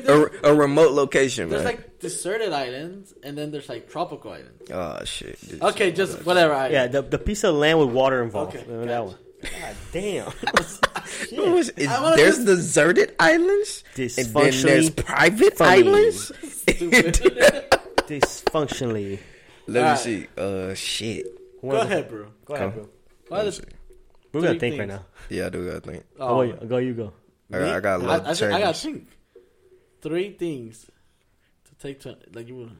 [SPEAKER 2] A, a remote location,
[SPEAKER 3] There's
[SPEAKER 2] man.
[SPEAKER 3] like deserted islands, and then there's like tropical islands.
[SPEAKER 2] oh shit. Just-
[SPEAKER 3] Okay, just whatever. Island.
[SPEAKER 1] Yeah, the, the piece of land with water involved.
[SPEAKER 3] Okay,
[SPEAKER 1] that
[SPEAKER 3] gotcha.
[SPEAKER 1] one. God damn. [LAUGHS]
[SPEAKER 2] What was- is- there's
[SPEAKER 3] just-
[SPEAKER 2] deserted islands, and then there's private
[SPEAKER 1] funny.
[SPEAKER 2] islands. [LAUGHS]
[SPEAKER 1] Dysfunctionally.
[SPEAKER 2] Let me
[SPEAKER 3] Alright.
[SPEAKER 2] see. Uh, shit.
[SPEAKER 3] Go ahead, bro.
[SPEAKER 1] Go ahead, bro.
[SPEAKER 3] Why
[SPEAKER 2] Let me
[SPEAKER 3] does-
[SPEAKER 1] We're gonna
[SPEAKER 3] Three
[SPEAKER 1] think right now.
[SPEAKER 2] Yeah, I do gotta think.
[SPEAKER 1] Oh,
[SPEAKER 3] Oh,
[SPEAKER 1] wait, go, you go.
[SPEAKER 2] I got, I got a
[SPEAKER 3] I,
[SPEAKER 2] lot
[SPEAKER 3] I,
[SPEAKER 2] of
[SPEAKER 3] think- I gotta think. Three things to take to like you would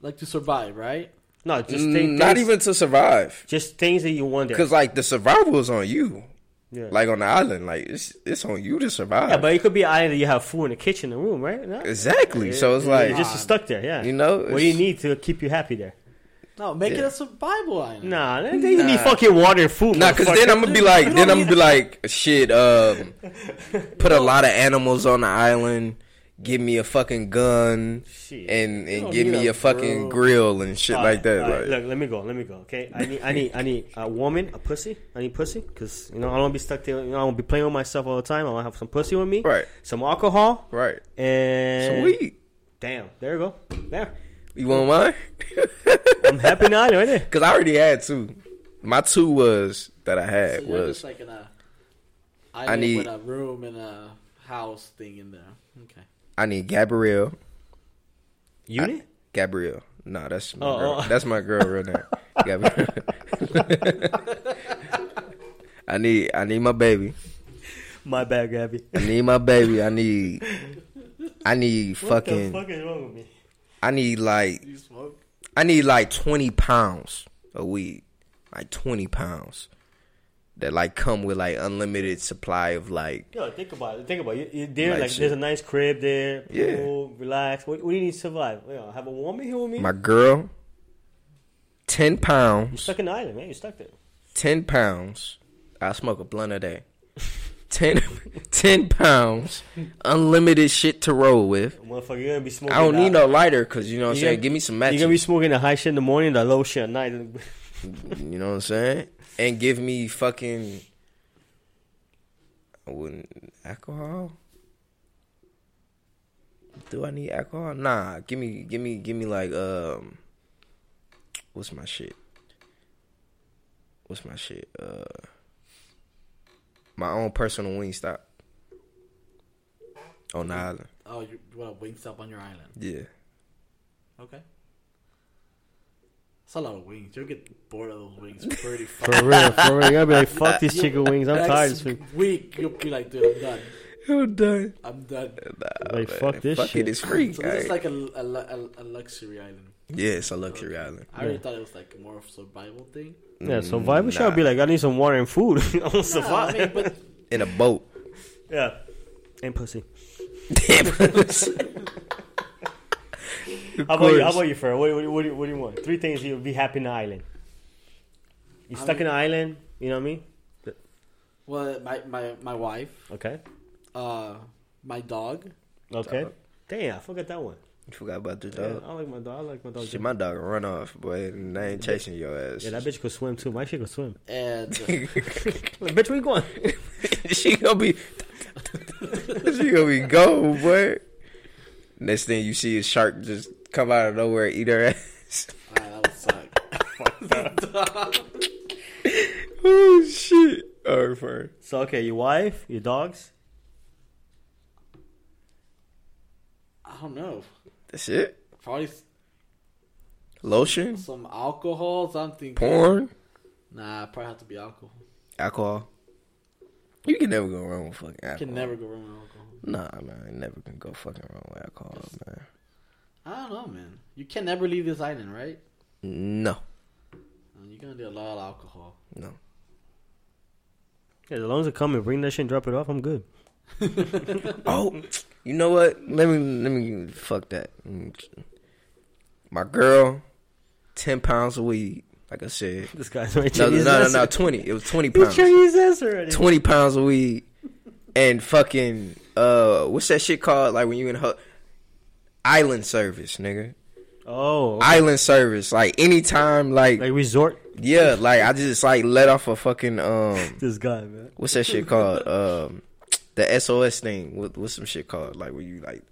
[SPEAKER 3] like to survive, right?
[SPEAKER 1] No, just think
[SPEAKER 2] Not
[SPEAKER 1] things-
[SPEAKER 2] even to survive,
[SPEAKER 1] just things that you wonder.
[SPEAKER 2] because like the survival is on you.
[SPEAKER 1] yeah.
[SPEAKER 2] Like on the island, like it's it's on you to survive.
[SPEAKER 1] yeah, but it could be an island that you have food in the kitchen, the room, right? No?
[SPEAKER 2] exactly. So it's like
[SPEAKER 1] You're just stuck there. Yeah.
[SPEAKER 2] you know,
[SPEAKER 1] what do you need to keep you happy there?
[SPEAKER 3] No, make it a survival island.
[SPEAKER 1] Nah, then you need
[SPEAKER 2] Nah.
[SPEAKER 1] fucking water and food.
[SPEAKER 2] Nah, cause then I'm gonna be like, then I'm gonna be like, shit. Um, put a lot of animals on the island. Give me a fucking gun
[SPEAKER 1] Shit.
[SPEAKER 2] and and give me
[SPEAKER 3] a
[SPEAKER 2] a fucking
[SPEAKER 3] grill.
[SPEAKER 2] grill and shit
[SPEAKER 1] All
[SPEAKER 2] like that.
[SPEAKER 1] all right,
[SPEAKER 2] like,
[SPEAKER 1] look, let me go. Let me go. Okay, I need, I need, I need a woman, a pussy. I need pussy because you know I don't want to be stuck there. You know I want to be playing with myself all the time. I want to have some pussy with me,
[SPEAKER 2] right,
[SPEAKER 1] some alcohol,
[SPEAKER 2] right.
[SPEAKER 1] and
[SPEAKER 2] Sweet.
[SPEAKER 1] Damn, there you go. There,
[SPEAKER 2] You want mine? [LAUGHS]
[SPEAKER 1] I'm happy now. Right there.
[SPEAKER 2] Cause I already had two. My two was that I had
[SPEAKER 3] you're
[SPEAKER 2] was
[SPEAKER 3] just like in a island
[SPEAKER 2] need-
[SPEAKER 3] a room and a house thing in there. Okay.
[SPEAKER 2] I need Gabrielle.
[SPEAKER 1] Unit.
[SPEAKER 2] Gabrielle. Nah, that's my
[SPEAKER 1] Oh,
[SPEAKER 2] girl.
[SPEAKER 1] oh.
[SPEAKER 2] That's my girl right [LAUGHS] now. Gabrielle. I need I need my baby.
[SPEAKER 1] My bad, Gabby.
[SPEAKER 2] I need my baby. I need I need
[SPEAKER 1] What the
[SPEAKER 2] fucking
[SPEAKER 1] fuck is wrong with me?
[SPEAKER 2] I need like
[SPEAKER 3] You smoke?
[SPEAKER 2] I need like twenty pounds of weed. Like twenty pounds. That like come with like unlimited supply of like
[SPEAKER 1] Yo, think about it. Think about it. You, you there,
[SPEAKER 2] Like
[SPEAKER 1] like, there's a nice crib there.
[SPEAKER 2] Yeah.
[SPEAKER 1] Relax. What, what do you need to survive? Yo, have a woman here with me.
[SPEAKER 2] my girl. Ten pounds.
[SPEAKER 1] You're stuck in the island, man. You're stuck there.
[SPEAKER 2] ten pounds. I smoke a blunt a day. 10, [LAUGHS] 10 pounds, unlimited shit to roll with.
[SPEAKER 1] Motherfucker, you're gonna be smoking.
[SPEAKER 2] I don't need no lighter because you know what I'm saying.
[SPEAKER 1] gonna-
[SPEAKER 2] Give me some matches.
[SPEAKER 1] You're gonna be smoking the high shit in the morning, the low shit at night.
[SPEAKER 2] You know what I'm saying? And give me fucking. I wouldn't alcohol. Do I need alcohol? Nah. Give me, give me, give me like um. What's my shit? What's my shit? Uh. My own personal Wingstop. On the island.
[SPEAKER 3] Oh, you want a Wingstop on your island?
[SPEAKER 2] Yeah.
[SPEAKER 3] Okay. That's a lot of wings. You'll get bored of those wings [LAUGHS] pretty fast.
[SPEAKER 1] For real, for real. You gotta be like, fuck these chicken wings. I'm tired of this.
[SPEAKER 3] week, you'll be like, dude, I'm done. [LAUGHS]
[SPEAKER 2] I'm done.
[SPEAKER 3] I'm done.
[SPEAKER 2] Nah,
[SPEAKER 1] Like,
[SPEAKER 2] man.
[SPEAKER 1] fuck this
[SPEAKER 2] Fuck
[SPEAKER 1] shit.
[SPEAKER 2] it's free.
[SPEAKER 3] So this is like a, a, a, a luxury island.
[SPEAKER 2] yeah, it's a luxury island.
[SPEAKER 3] I already
[SPEAKER 1] Yeah.
[SPEAKER 3] thought it was like more of a survival thing.
[SPEAKER 1] Yeah, survival
[SPEAKER 2] Nah.
[SPEAKER 1] shall be like, I need some water and food. [LAUGHS] I want to
[SPEAKER 3] Nah,
[SPEAKER 1] survive.
[SPEAKER 3] I mean, but
[SPEAKER 2] in a boat.
[SPEAKER 1] yeah. And pussy.
[SPEAKER 2] Damn.
[SPEAKER 1] How about you? How about you, Fer? What, what, what, do you, what do you want? Three things you'll be happy in the island. You
[SPEAKER 3] I
[SPEAKER 1] stuck in
[SPEAKER 3] mean-
[SPEAKER 1] the island, you know what I mean?
[SPEAKER 3] well, my my my wife,
[SPEAKER 1] Okay.
[SPEAKER 3] uh, my dog.
[SPEAKER 1] Okay.
[SPEAKER 2] Dog.
[SPEAKER 1] Damn, I forgot that one.
[SPEAKER 2] You forgot about the
[SPEAKER 1] Yeah,
[SPEAKER 2] dog.
[SPEAKER 1] I like my dog. I like my dog.
[SPEAKER 2] Shit, my dog run off, boy. And I ain't chasing your ass.
[SPEAKER 1] yeah, that bitch could swim too. My shit could swim.
[SPEAKER 3] And [LAUGHS]
[SPEAKER 1] Like, bitch, where you going? [LAUGHS]
[SPEAKER 2] she gonna be. [LAUGHS] she gonna be gold, boy. Next thing you see is shark just come out of nowhere eat her ass. [LAUGHS]
[SPEAKER 3] Ah, that would suck. [LAUGHS]
[SPEAKER 2] oh shit! Oh, fine.
[SPEAKER 1] So okay, your wife, your dogs.
[SPEAKER 3] I don't know.
[SPEAKER 2] That's it.
[SPEAKER 3] Probably
[SPEAKER 2] Lotion,
[SPEAKER 3] some alcohol, something.
[SPEAKER 2] porn,
[SPEAKER 3] Nah, probably have to be alcohol.
[SPEAKER 2] alcohol. You can never go wrong with fucking
[SPEAKER 3] You
[SPEAKER 2] alcohol.
[SPEAKER 3] can never go wrong with alcohol.
[SPEAKER 2] Nah, man, I never can go fucking wrong with alcohol, man.
[SPEAKER 3] I don't know, man. You can never leave this island, right?
[SPEAKER 2] No,
[SPEAKER 3] Uh, You're gonna do a lot of alcohol.
[SPEAKER 2] no.
[SPEAKER 1] Yeah, as long as they come and bring that shit and drop it off, I'm good. [LAUGHS]
[SPEAKER 2] Oh, you know what? Let me let me fuck that. My girl, ten pounds of weed. Like I said, [LAUGHS]
[SPEAKER 1] This guy's right
[SPEAKER 2] no, no, no, no, no, [LAUGHS] twenty. It was twenty pounds.
[SPEAKER 1] Chinese ass already.
[SPEAKER 2] Twenty pounds of weed, and fucking uh, what's that shit called? Like when you in ho- island service, nigga.
[SPEAKER 1] Oh, okay.
[SPEAKER 2] Island service, like anytime, like
[SPEAKER 1] like resort.
[SPEAKER 2] yeah, like I just like let off a fucking um, [LAUGHS]
[SPEAKER 1] This guy, man.
[SPEAKER 2] what's that shit called? Um, the SOS thing. What, what's some shit called? Like where you like,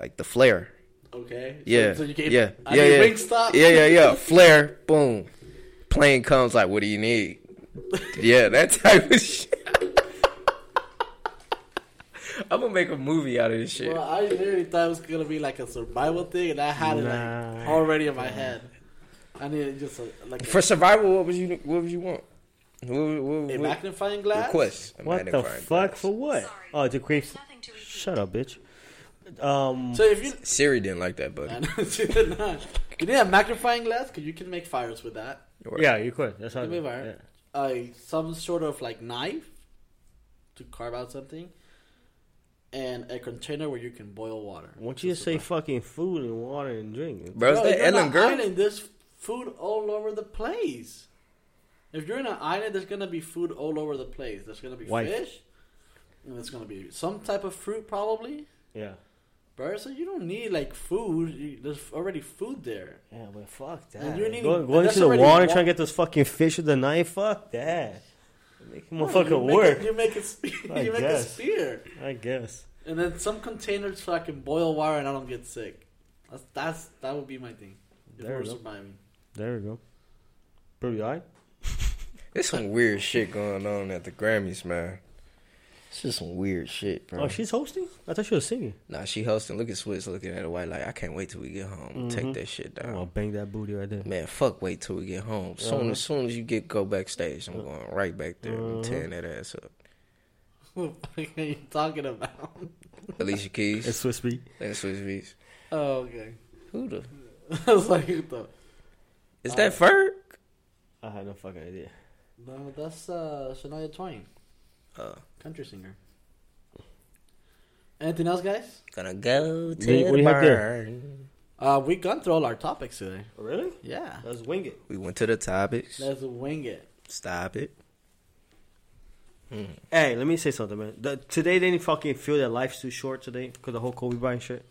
[SPEAKER 2] like the flare.
[SPEAKER 3] Okay.
[SPEAKER 2] Yeah,
[SPEAKER 3] So, you gave,
[SPEAKER 2] yeah,
[SPEAKER 3] I
[SPEAKER 2] yeah,
[SPEAKER 3] mean,
[SPEAKER 2] yeah.
[SPEAKER 3] Ring stop.
[SPEAKER 2] Yeah, yeah, yeah. [LAUGHS] Flare, boom. Plane comes. Like, what do you need? yeah, that type of [LAUGHS] shit. I'm gonna make a movie out of this shit.
[SPEAKER 3] Well, I literally thought it was gonna be like a survival thing, and I had it
[SPEAKER 1] Nah.
[SPEAKER 3] like already in my head. I needed just a, like
[SPEAKER 2] For survival, what would you what would you want? What, what, what,
[SPEAKER 3] a, a magnifying glass.
[SPEAKER 2] request? A
[SPEAKER 1] What the fuck
[SPEAKER 2] glass.
[SPEAKER 1] for what?
[SPEAKER 4] Sorry.
[SPEAKER 1] Oh, to create.
[SPEAKER 4] There's nothing to eat.
[SPEAKER 1] Shut up, bitch. Um,
[SPEAKER 3] So if you
[SPEAKER 2] Siri didn't like that, buddy. [LAUGHS]
[SPEAKER 3] She did not. You need a magnifying glass because you can make fires with that.
[SPEAKER 1] yeah, you could. That's how.
[SPEAKER 3] Give me a fire.
[SPEAKER 1] yeah.
[SPEAKER 3] Uh, some sort of like knife to carve out something, and a container where you can boil water.
[SPEAKER 1] Won't you just say fucking food and water and drink?
[SPEAKER 2] Bro, is
[SPEAKER 3] Bro,
[SPEAKER 2] that
[SPEAKER 3] if you're on
[SPEAKER 2] girl?
[SPEAKER 3] Island, there's food all over the place. If you're in an island, there's gonna be food all over the place. There's gonna be
[SPEAKER 1] Wife.
[SPEAKER 3] fish, and there's gonna be some type of fruit, probably.
[SPEAKER 1] Yeah.
[SPEAKER 3] Bro, so you don't need like food. You, there's already food there.
[SPEAKER 1] Yeah, but fuck that.
[SPEAKER 3] And you're needing-
[SPEAKER 1] Go-
[SPEAKER 3] and
[SPEAKER 1] going
[SPEAKER 3] that's
[SPEAKER 1] into the
[SPEAKER 3] already
[SPEAKER 1] water trying to get those fucking fish with the knife. Fuck that. Make
[SPEAKER 3] No,
[SPEAKER 1] motherfucker
[SPEAKER 3] you make
[SPEAKER 1] work.
[SPEAKER 3] It, you make it. Spear, [LAUGHS]
[SPEAKER 1] I
[SPEAKER 3] you make
[SPEAKER 1] guess.
[SPEAKER 3] a spear,
[SPEAKER 1] I guess.
[SPEAKER 3] and then some containers so I can boil water and I don't get sick. That's that's that would be my thing. If
[SPEAKER 1] There
[SPEAKER 3] we're
[SPEAKER 1] go.
[SPEAKER 3] surviving.
[SPEAKER 1] There we go. Bro, you alright?
[SPEAKER 2] There's some weird shit going on at the Grammys, man. It's just some weird shit, bro.
[SPEAKER 1] Oh, she's hosting? I thought she was singing.
[SPEAKER 2] Nah, she hosting. Look at Swizz looking at her white like, I can't wait till we get home.
[SPEAKER 1] Mhm.
[SPEAKER 2] Take that shit down.
[SPEAKER 1] I'm gonna bang that booty right there.
[SPEAKER 2] Man, fuck wait till we get home. Soon
[SPEAKER 1] Uh-huh.
[SPEAKER 2] as soon as you get go backstage, I'm going right back there and
[SPEAKER 1] Uh-huh.
[SPEAKER 2] tearing that ass up. [LAUGHS]
[SPEAKER 3] What are you talking about?
[SPEAKER 2] Alicia Keys
[SPEAKER 1] It's Swizz Beat.
[SPEAKER 2] and Swizz Beatz.
[SPEAKER 3] Oh, okay.
[SPEAKER 2] Who the [LAUGHS]
[SPEAKER 3] I was like, what the.
[SPEAKER 2] is that Ferg?
[SPEAKER 1] I had no fucking idea.
[SPEAKER 3] No, that's uh, Shania Twain,
[SPEAKER 2] Uh,
[SPEAKER 3] country singer. Anything else, guys?
[SPEAKER 2] gonna go to
[SPEAKER 1] do you- what do
[SPEAKER 2] the
[SPEAKER 1] you have there?
[SPEAKER 2] barn.
[SPEAKER 3] Uh, we gone through all our topics today.
[SPEAKER 1] Oh, really?
[SPEAKER 3] Yeah.
[SPEAKER 1] Let's wing it.
[SPEAKER 2] We went to the topics.
[SPEAKER 3] Let's wing it.
[SPEAKER 2] Stop it. Hmm.
[SPEAKER 1] Hey, let me say something, man. The, today they didn't fucking feel that life's too short today because of the whole Kobe Bryant shit,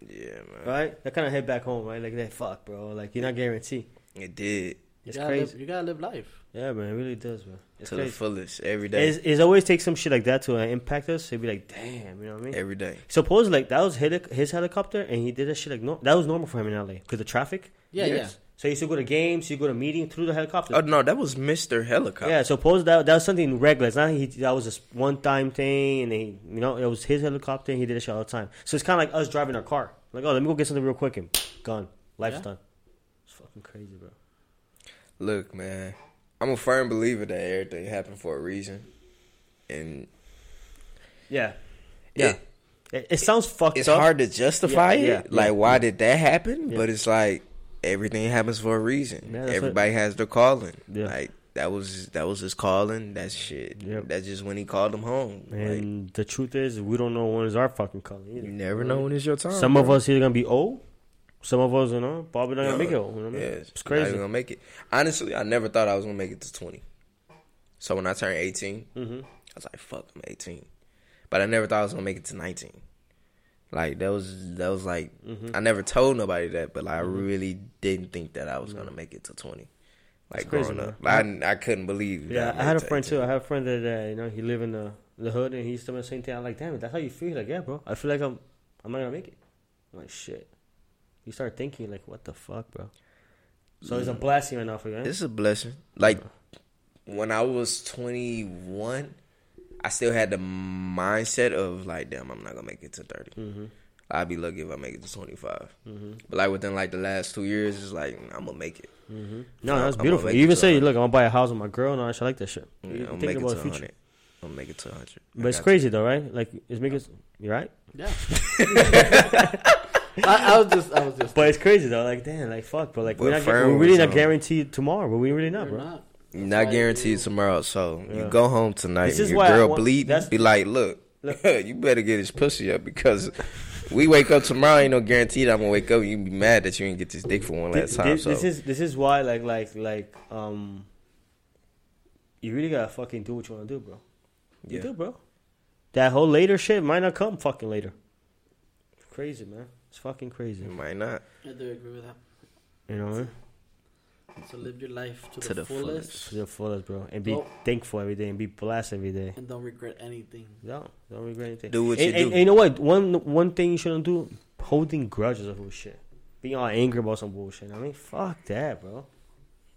[SPEAKER 2] Yeah, man.
[SPEAKER 1] right? That kind of hit back home, right? Like that, fuck, bro. Like you're not guaranteed.
[SPEAKER 2] It did
[SPEAKER 1] It's
[SPEAKER 3] you gotta
[SPEAKER 1] crazy.
[SPEAKER 3] Live, you gotta live life.
[SPEAKER 1] Yeah, man, it really does, man. It's
[SPEAKER 2] to the fullest every day.
[SPEAKER 1] It's, it's always takes some shit like that to uh, impact us. It'd be like, damn, you know what I mean?
[SPEAKER 2] every day.
[SPEAKER 1] Suppose like that was his, his helicopter, and he did that shit like no, that was normal for him in LA because the traffic.
[SPEAKER 3] Yeah,
[SPEAKER 2] Yes.
[SPEAKER 1] So he used to go to games, you go to meetings through the helicopter.
[SPEAKER 2] Oh no, that was Mister Helicopter.
[SPEAKER 1] Yeah, suppose that that was something regular. It's not he that was just one time thing, and he, you know, it was his helicopter. and He did it shit all the time. So it's kind of like us driving our car. Like, oh, let me go get something real quick and [SNIFFS] gone. Life's
[SPEAKER 3] Yeah.
[SPEAKER 1] done. It's fucking crazy, bro.
[SPEAKER 2] Look, man, I'm a firm believer that everything happened for a reason, and
[SPEAKER 1] Yeah, yeah.
[SPEAKER 2] It-
[SPEAKER 1] It, it sounds fucked
[SPEAKER 2] it's
[SPEAKER 1] up.
[SPEAKER 2] hard to justify
[SPEAKER 1] Yeah,
[SPEAKER 2] it.
[SPEAKER 1] yeah,
[SPEAKER 2] like,
[SPEAKER 1] yeah,
[SPEAKER 2] why did that happen? But it's like everything happens for a reason. Everybody has their calling.
[SPEAKER 1] Yeah.
[SPEAKER 2] Like that was that was his calling. That's shit.
[SPEAKER 1] Yep.
[SPEAKER 2] That's just when he called him home. Like,
[SPEAKER 1] And the truth is, we don't know when is our fucking calling either.
[SPEAKER 2] you never know when it's your time.
[SPEAKER 1] Some of
[SPEAKER 2] bro.
[SPEAKER 1] us either gonna be old, some of us, you know, probably not gonna make it You know what I mean?
[SPEAKER 2] Yes,
[SPEAKER 1] It's
[SPEAKER 2] you're not even gonna make it. Honestly, I never thought I was gonna make it to 20. So when I turned 18,
[SPEAKER 1] hmm
[SPEAKER 2] I was like, "Fuck, I'm 18," but I never thought I was gonna make it to 19. Like that was that was like
[SPEAKER 1] Mhm.
[SPEAKER 2] I never told nobody that, but like, I
[SPEAKER 1] Mhm.
[SPEAKER 2] really didn't think that I was gonna make it to 20. Like
[SPEAKER 1] It's crazy,
[SPEAKER 2] growing up. I, I couldn't believe.
[SPEAKER 1] Yeah, I had a friend
[SPEAKER 2] to
[SPEAKER 1] too. I
[SPEAKER 2] 18.
[SPEAKER 1] had a friend that uh, you know he lived in the the hood, and he's doing the same thing. I'm like, damn, that's how you feel. Like, yeah, bro. I feel like I'm, I'm not gonna make it. I'm like, shit. You start thinking like, what the fuck, bro? So it's a blessing right now for you. Eh?
[SPEAKER 2] It's a blessing. Like when I was 21, I still had the mindset of like, damn, I'm not gonna make it to 30.
[SPEAKER 1] Mm-hmm.
[SPEAKER 2] I'd be lucky if I make it to 25.
[SPEAKER 1] Mm-hmm.
[SPEAKER 2] But like within like the last two years, it's like I'm gonna make it.
[SPEAKER 1] Mm-hmm. No,
[SPEAKER 2] I'm
[SPEAKER 1] that's beautiful. You even say,
[SPEAKER 2] 100.
[SPEAKER 1] look, I'm gonna buy a house with my girl. No, I should like that shit.
[SPEAKER 2] Yeah,
[SPEAKER 1] You
[SPEAKER 2] I'm gonna make it
[SPEAKER 1] about
[SPEAKER 2] to
[SPEAKER 1] the future.
[SPEAKER 2] 100. I'm gonna make it to 100.
[SPEAKER 1] But it's
[SPEAKER 2] got
[SPEAKER 1] crazy though, right? Like, it's making you right.
[SPEAKER 3] Yeah. [LAUGHS] [LAUGHS] I, I was just, I was just.
[SPEAKER 1] But it's crazy though. Like, damn, like fuck, bro. Like,
[SPEAKER 2] But
[SPEAKER 1] we're not, we're really not guaranteed tomorrow, but we really not,
[SPEAKER 3] We're
[SPEAKER 1] bro.
[SPEAKER 3] not.
[SPEAKER 2] Not guaranteed tomorrow. So
[SPEAKER 1] Yeah.
[SPEAKER 2] you go home tonight.
[SPEAKER 1] This
[SPEAKER 2] and
[SPEAKER 1] is
[SPEAKER 2] your girl
[SPEAKER 1] want-
[SPEAKER 2] bleeding. Be like, look,
[SPEAKER 1] Look. [LAUGHS]
[SPEAKER 2] you better get his pussy up because we wake up tomorrow. Ain't no guarantee that I'm gonna wake up. and You be mad that you didn't get this dick for one last
[SPEAKER 1] This,
[SPEAKER 2] time.
[SPEAKER 1] this,
[SPEAKER 2] so
[SPEAKER 1] this is this is why, like, like, like, um, you really gotta fucking do what you wanna do, bro. You
[SPEAKER 2] yeah.
[SPEAKER 1] do, bro. That whole later shit might not come fucking later. It's crazy, man. It's fucking crazy.
[SPEAKER 2] You might not.
[SPEAKER 3] I do agree with that.
[SPEAKER 1] You know what
[SPEAKER 3] So live your life to,
[SPEAKER 2] To
[SPEAKER 3] the,
[SPEAKER 2] the
[SPEAKER 3] fullest,
[SPEAKER 2] fullest.
[SPEAKER 1] To the fullest, bro. And be
[SPEAKER 3] Well-
[SPEAKER 1] thankful every day and be blessed every day.
[SPEAKER 3] and don't regret anything.
[SPEAKER 1] No, don't regret anything.
[SPEAKER 2] Do what
[SPEAKER 1] and,
[SPEAKER 2] you
[SPEAKER 1] and-
[SPEAKER 2] do.
[SPEAKER 1] and you know what? One one thing you shouldn't do: holding grudges over shit, being all angry about some bullshit. I mean, fuck that, bro.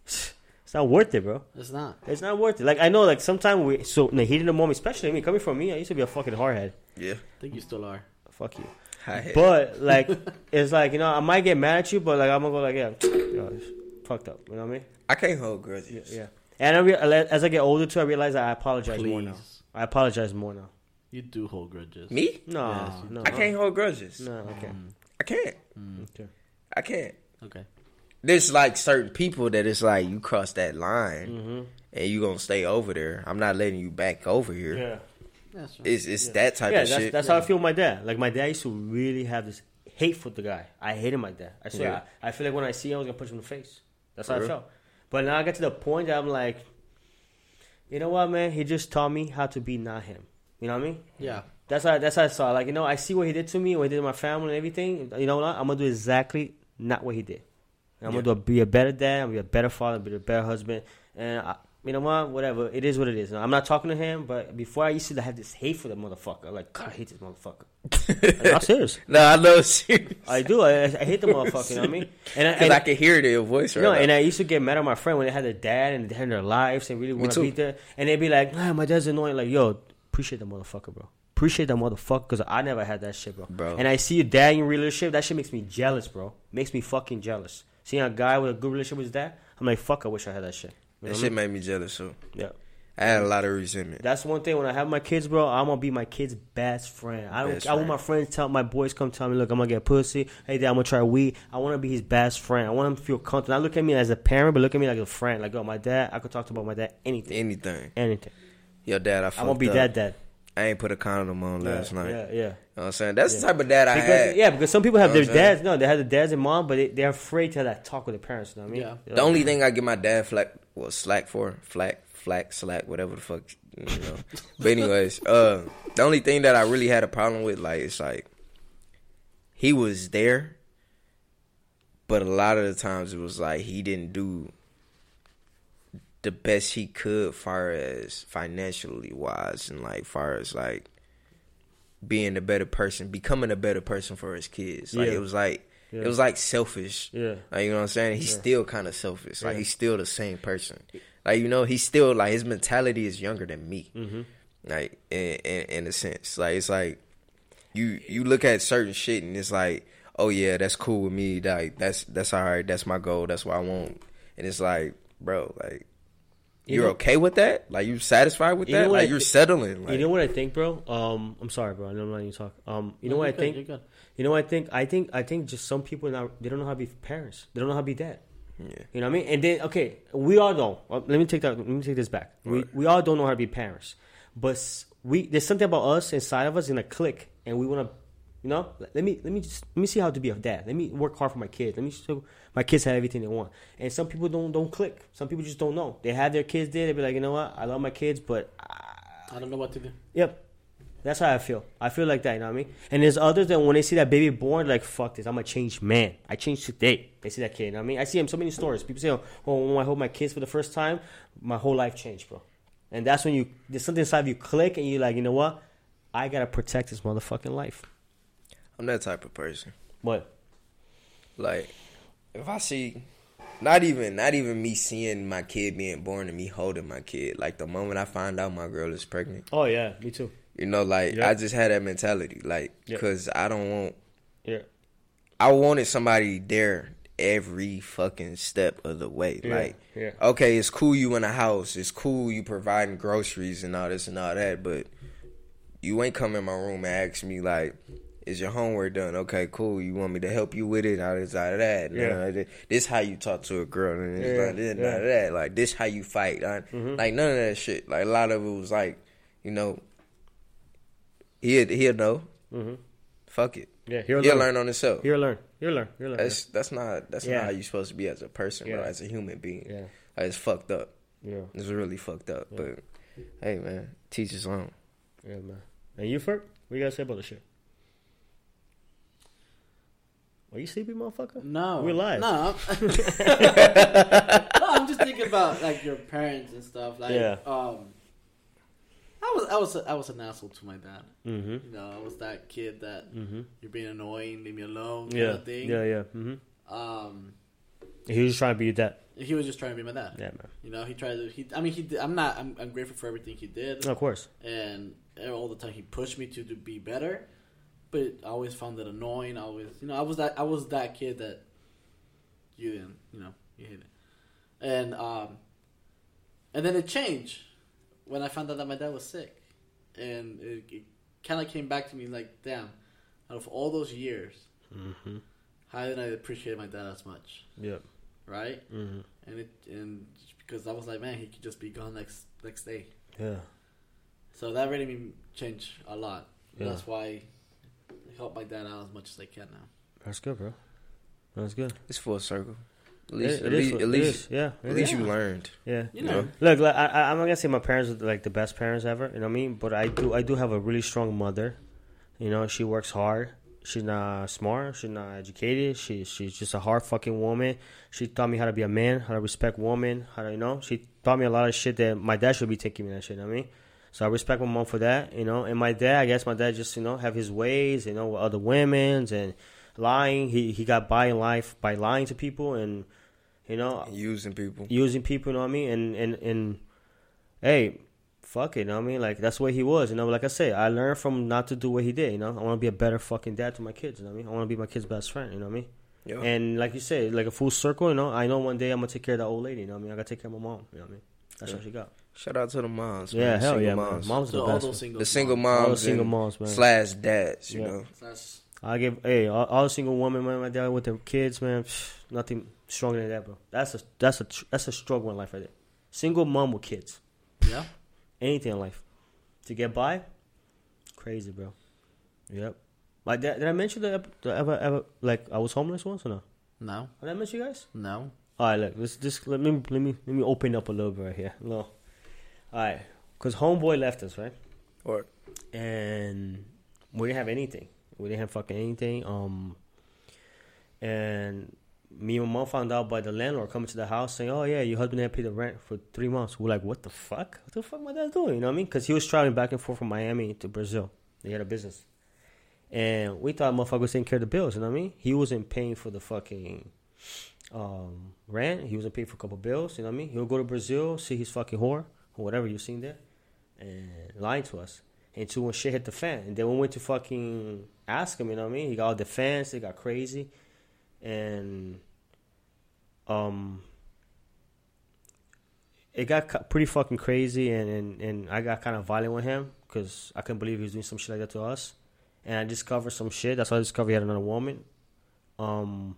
[SPEAKER 1] [SIGHS] It's not worth it, bro.
[SPEAKER 3] It's not.
[SPEAKER 1] It's not worth it. Like I know, like sometimes we so in the heat of the moment, especially me coming from me, I used to be a fucking hardhead.
[SPEAKER 2] Yeah.
[SPEAKER 3] I think you still are.
[SPEAKER 1] Fuck you.
[SPEAKER 2] Hi.
[SPEAKER 1] But like, [LAUGHS] it's like you know, I might get mad at you, but like I'm gonna go like, yeah, [TSK] yo, it's fucked up. You know what I mean?
[SPEAKER 2] I can't hold grudges.
[SPEAKER 1] yeah. And I re- as I get older too, I realize that I apologize more now. I apologize more now.
[SPEAKER 3] You do hold grudges.
[SPEAKER 2] Me?
[SPEAKER 1] No,
[SPEAKER 3] Yes,
[SPEAKER 1] no,
[SPEAKER 2] I can't hold grudges.
[SPEAKER 1] No, okay,
[SPEAKER 2] I can't.
[SPEAKER 1] okay.
[SPEAKER 2] I can't.
[SPEAKER 3] Okay.
[SPEAKER 2] There's like certain people that it's like you cross that line
[SPEAKER 1] Mm-hmm.
[SPEAKER 2] and you gonna stay over there. I'm not letting you back over here.
[SPEAKER 1] Yeah.
[SPEAKER 3] That's right.
[SPEAKER 2] It's it's that type
[SPEAKER 1] yeah,
[SPEAKER 2] of
[SPEAKER 1] that's,
[SPEAKER 2] shit.
[SPEAKER 1] that's how I feel with my dad. Like my dad used to really have this hate for the guy. I hated my dad. I swear.
[SPEAKER 2] Yeah.
[SPEAKER 1] I, I feel like when I see him, I was gonna punch him in the face. That's how
[SPEAKER 2] For
[SPEAKER 1] I
[SPEAKER 2] real?
[SPEAKER 1] felt. But now I get to the point that I'm like, you know what, man? He just taught me how to be not him. You know what I mean?
[SPEAKER 3] yeah.
[SPEAKER 1] That's how that's how I saw. Like you know, I see what he did to me, what he did to my family, and everything. You know what? I'm gonna do exactly not what he did. I'm
[SPEAKER 2] Yeah.
[SPEAKER 1] gonna do be a better dad. I'm gonna be a better father. Be a better husband. And I, you know what? Whatever. It is what it is. I'm not talking to him, but before I used to have this hate for the motherfucker. Like God, I hate this motherfucker. [LAUGHS] Like, I'm serious.
[SPEAKER 2] no, I know [LAUGHS] serious.
[SPEAKER 1] I do. I, I hate the motherfucker. You know what I mean? And I,
[SPEAKER 2] Because
[SPEAKER 1] and,
[SPEAKER 2] I can hear it in your voice right
[SPEAKER 1] no,
[SPEAKER 2] now.
[SPEAKER 1] and I used to get mad at my friend when they had their dad and they had their lives and really want to be there. And they'd be like, nah, my dad's annoying. Like, yo, appreciate the motherfucker, bro. Appreciate that motherfucker because I never had that shit, bro.
[SPEAKER 2] Bro.
[SPEAKER 1] And I see your dad in your relationship. That shit makes me jealous, bro. Makes me fucking jealous. Seeing a guy with a good relationship with his dad, I'm like, fuck, I wish I had that shit. You know
[SPEAKER 2] that
[SPEAKER 1] what I
[SPEAKER 2] shit made me jealous too.
[SPEAKER 1] Yeah.
[SPEAKER 2] I had a lot of resentment.
[SPEAKER 1] That's one thing. When I have my kids, bro, I'm gonna be my kid's best friend. I don't.
[SPEAKER 2] Best
[SPEAKER 1] I want my friends tell my boys come tell me, look, I'm gonna get pussy. Hey, dad, I'm gonna try weed. I want to be his best friend. I want him to feel comfortable. Not look at me as a parent, but look at me like a friend. Like, oh, my dad. I could talk to about my dad anything,
[SPEAKER 2] Anything.
[SPEAKER 1] anything.
[SPEAKER 2] Your dad, I
[SPEAKER 1] I
[SPEAKER 2] fucked
[SPEAKER 1] won't be that dad.
[SPEAKER 2] I ain't put a condom on last
[SPEAKER 1] yeah,
[SPEAKER 2] night.
[SPEAKER 1] Yeah, yeah.
[SPEAKER 2] You know what I'm saying? That's
[SPEAKER 1] Yeah.
[SPEAKER 2] the type of dad I
[SPEAKER 1] Because,
[SPEAKER 2] had.
[SPEAKER 1] yeah, because some people have
[SPEAKER 2] You
[SPEAKER 1] their
[SPEAKER 2] know what
[SPEAKER 1] dads. No, they have the dads and mom, but they, they're afraid to have that talk with their parents. You know what I mean?
[SPEAKER 3] Yeah.
[SPEAKER 2] The only thing I give my dad flack was slack for flack, flack, slack, whatever the fuck, you know. [LAUGHS] but anyways, uh, the only thing that I really had a problem with, like, it's like he was there, but a lot of the times it was like he didn't do the best he could, far as financially wise, and like far as like being a better person, becoming a better person for his kids. Like
[SPEAKER 1] Yeah.
[SPEAKER 2] it was like
[SPEAKER 1] Yeah.
[SPEAKER 2] it was like selfish.
[SPEAKER 1] Yeah.
[SPEAKER 2] Like you know what I'm saying? He's
[SPEAKER 1] Yeah.
[SPEAKER 2] still kind of selfish. Like he's still the same person. Like you know, he's still like his mentality is younger than me.
[SPEAKER 1] Mm-hmm.
[SPEAKER 2] Like in, in in a sense, like it's like you you look at certain shit and it's like, oh yeah, that's cool with me. Like that's that's all right. That's my goal. That's what I want. And it's like, bro, like
[SPEAKER 1] You
[SPEAKER 2] you're
[SPEAKER 1] know-
[SPEAKER 2] okay with that? Like you're satisfied with
[SPEAKER 1] You
[SPEAKER 2] that? Like
[SPEAKER 1] I
[SPEAKER 2] you're
[SPEAKER 1] thi-
[SPEAKER 2] settling? Like,
[SPEAKER 1] you know what I think, bro? Um, I'm sorry, bro. I know I'm letting you talk. Um, you know
[SPEAKER 3] No,
[SPEAKER 1] what I
[SPEAKER 3] good,
[SPEAKER 1] think?
[SPEAKER 3] You're good.
[SPEAKER 1] You know what I think? I think I think just some people now they don't know how to be parents. They don't know how to be dad.
[SPEAKER 2] yeah.
[SPEAKER 1] You know what I mean? And then okay, we all don't. Well, let me take that. Let me take this back. We
[SPEAKER 2] Right.
[SPEAKER 1] we all don't know how to be parents, but we there's something about us inside of us in a click, and we want to, you know. Let me let me just let me see how to be a dad. Let me work hard for my kids. Let me show my kids have everything they want. And some people don't don't click. Some people just don't know. They have their kids there. They be like, you know what? I love my kids, but
[SPEAKER 3] I don't know what to do.
[SPEAKER 1] Yep. That's how I feel. I feel like that, you know what I mean? And there's others that when they see that baby born, like, fuck this, I'm a changed man. I changed today. They see that kid, you know what I mean? I see him so many stories. People say, oh, oh, when I hold my kids for the first time, my whole life changed, bro. and that's when you there's something inside of you click, and you're like, you know what? I gotta protect this motherfucking life.
[SPEAKER 2] I'm that type of person.
[SPEAKER 1] What?
[SPEAKER 2] Like, if I see, not even, not even me seeing my kid being born and me holding my kid. Like the moment I find out my girl is pregnant,
[SPEAKER 1] Oh yeah, me too.
[SPEAKER 2] you know, like
[SPEAKER 1] Yeah.
[SPEAKER 2] I just had that mentality, like,
[SPEAKER 1] Yeah.
[SPEAKER 2] cause I don't want,
[SPEAKER 1] Yeah.
[SPEAKER 2] I wanted somebody there every fucking step of the way.
[SPEAKER 1] Yeah,
[SPEAKER 2] Like,
[SPEAKER 1] yeah.
[SPEAKER 2] okay, it's cool you in a house, it's cool you providing groceries and all this and all that, but you ain't come in my room and ask me like, is your homework done? Okay, cool. You want me to help you with it? All this, all that.
[SPEAKER 1] Yeah.
[SPEAKER 2] Nah, this, how you talk to a girl, and it's
[SPEAKER 1] Yeah,
[SPEAKER 2] not this,
[SPEAKER 1] yeah. Mm-hmm.
[SPEAKER 2] that. Like this how you fight. uh, Like none of that shit. Like a lot of it was like, you know, he'll he'll know.
[SPEAKER 1] Mm-hmm.
[SPEAKER 2] Fuck it.
[SPEAKER 1] Yeah, he'll,
[SPEAKER 2] He'll,
[SPEAKER 1] learn.
[SPEAKER 2] learn on himself.
[SPEAKER 1] He'll learn. He'll learn. He'll learn.
[SPEAKER 2] That's that's not that's
[SPEAKER 1] Yeah.
[SPEAKER 2] not how you're supposed to be as a person, bro. As a human being,
[SPEAKER 1] yeah.
[SPEAKER 2] like, it's fucked up.
[SPEAKER 1] Yeah.
[SPEAKER 2] It's really fucked up.
[SPEAKER 1] Yeah.
[SPEAKER 2] But hey, man, teach his own.
[SPEAKER 1] Yeah, man. And you, Ferg? What you gotta say about the shit? Are you sleepy, motherfucker?
[SPEAKER 3] No,
[SPEAKER 1] We're live.
[SPEAKER 3] No, [LAUGHS] [LAUGHS] no, I'm just thinking about like your parents and stuff. Like,
[SPEAKER 1] Yeah.
[SPEAKER 3] um, I was, I was, I was an asshole to my dad.
[SPEAKER 1] Mm-hmm.
[SPEAKER 3] You know, I was that kid that
[SPEAKER 1] Mm-hmm.
[SPEAKER 3] you're being annoying, leave me alone, kind
[SPEAKER 1] Yeah.
[SPEAKER 3] of thing.
[SPEAKER 1] Yeah, yeah. Mm-hmm.
[SPEAKER 3] Um,
[SPEAKER 1] He was just trying to be that.
[SPEAKER 3] he was just trying to be my dad.
[SPEAKER 1] Yeah, man.
[SPEAKER 3] You know, he tried to. He, I mean, he. Did, I'm not. I'm, I'm grateful for everything he did,
[SPEAKER 1] Of course.
[SPEAKER 3] and all the time he pushed me to, to be better. But I always found it annoying. I always, you know, I was that. I was that kid that you didn't. You know, you hate it, and um, and then it changed when I found out that my dad was sick, and it, it kind of came back to me like, damn, out of all those years,
[SPEAKER 1] Mm-hmm.
[SPEAKER 3] how did I appreciate my dad as much,
[SPEAKER 1] Yep.
[SPEAKER 3] right?
[SPEAKER 1] Mm-hmm.
[SPEAKER 3] and it and because I was like, man, he could just be gone next next day.
[SPEAKER 1] Yeah.
[SPEAKER 3] So that really made me change a lot.
[SPEAKER 1] Yeah.
[SPEAKER 3] That's why help my dad out as much as I can now.
[SPEAKER 1] That's good, bro. That's good.
[SPEAKER 2] It's full circle. At least,
[SPEAKER 1] It-
[SPEAKER 2] at least,
[SPEAKER 1] what-
[SPEAKER 2] at least.
[SPEAKER 1] Yeah.
[SPEAKER 2] at least
[SPEAKER 1] is.
[SPEAKER 2] you learned.
[SPEAKER 1] Yeah.
[SPEAKER 3] You
[SPEAKER 2] You
[SPEAKER 3] know,
[SPEAKER 2] know?
[SPEAKER 1] Look, like, I, I- I'm not gonna say my parents are like the best parents ever. You know what I mean? But I do, I do have a really strong mother. You know, she works hard. She's not smart. She's not educated. She, she's just a hard fucking woman. She taught me how to be a man, how to respect women, how to, you know, she taught me a lot of shit that my dad should be taking me that shit. You know what I mean? So I respect my mom for that. You know, and my dad, I guess my dad just, you know, have his ways. You know, with other women's and lying. He he got by in life by lying to people and, you know,
[SPEAKER 2] Using people.
[SPEAKER 1] using people, you know what I mean? And and and hey, fuck it, you know what I mean? Like that's what he was, you know. Like I say, I learned from not to do what he did, you know. I want to be a better fucking dad to my kids, you know what I mean? I want to be my kid's best friend, you know what I mean?
[SPEAKER 2] Yeah.
[SPEAKER 1] And like you said, like a full circle, you know. I know one day I'm gonna take care of that old lady, you know what I mean? I gotta take care of my mom, you know what I mean? That's
[SPEAKER 2] Yeah.
[SPEAKER 1] what she got.
[SPEAKER 2] Shout out to the moms.
[SPEAKER 1] Yeah,
[SPEAKER 2] man.
[SPEAKER 1] hell
[SPEAKER 2] single
[SPEAKER 1] yeah,
[SPEAKER 2] moms.
[SPEAKER 1] man. Mom's
[SPEAKER 3] so
[SPEAKER 1] the
[SPEAKER 3] all
[SPEAKER 1] best.
[SPEAKER 3] those single
[SPEAKER 2] The single
[SPEAKER 3] moms.
[SPEAKER 2] moms,
[SPEAKER 1] All the single moms, man.
[SPEAKER 2] slash dads. You
[SPEAKER 1] Yeah.
[SPEAKER 2] know,
[SPEAKER 3] That's
[SPEAKER 1] I give hey all, all single women, man, my dad with their kids, man. Nothing stronger than that, bro. That's a that's a that's a struggle in life right there. Single mom with kids.
[SPEAKER 3] yeah.
[SPEAKER 1] anything in life to get by. Crazy, bro. Yep. Like did, did I mention that ep- ever ever like I was homeless once or no?
[SPEAKER 3] No,
[SPEAKER 1] Did I mention you guys?
[SPEAKER 3] no.
[SPEAKER 1] All right, look. Let's just let me let me let me open up a little bit right here. No. All right, because homeboy left us right,
[SPEAKER 2] or
[SPEAKER 1] and we didn't have anything. We didn't have fucking anything. Um, and me and my mom found out by the landlord coming to the house saying, "Oh yeah, your husband didn't pay the rent for three months." We're like, "What the fuck? What the fuck my dad doing?" You know what I mean? Because he was traveling back and forth from Miami to Brazil. They had a business, and we thought motherfucker was taking care of the bills. You know what I mean? He wasn't paying for the fucking um, rent. He wasn't paying for a couple bills. You know what I mean? He'll go to Brazil, see his fucking whore whatever you seen there, and lying to us. Until when shit hit the fan, and then we went to fucking ask him. You know what I mean? He got all defense. They got crazy, and um, it got pretty fucking crazy, and and, and I got kind of violent with him because I couldn't believe he was doing some shit like that to us, and I discovered some shit. That's why I discovered he had another woman. Um,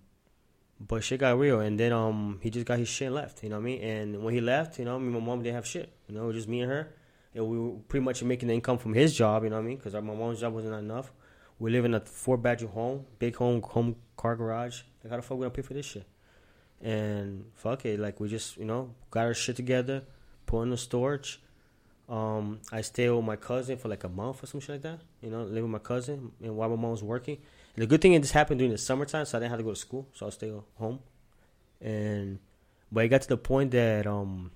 [SPEAKER 1] but shit got real, and then um he just got his shit left. You know what I mean? And when he left, you know, my mom didn't have shit. You know, just me and her, and we were pretty much making the income from his job. You know what I mean? Because my mom's job wasn't enough. We live in a four bedroom home, big home, home car garage. Like how the fuck we gonna pay for this shit? And fuck it, like we just you know got our shit together, put in the storage. Um, I stayed with my cousin for like a month or some shit like that. You know, live with my cousin, and while my mom was working. And the good thing is this happened during the summertime, so I didn't have to go to school, so I stay home. And but it got to the point that um,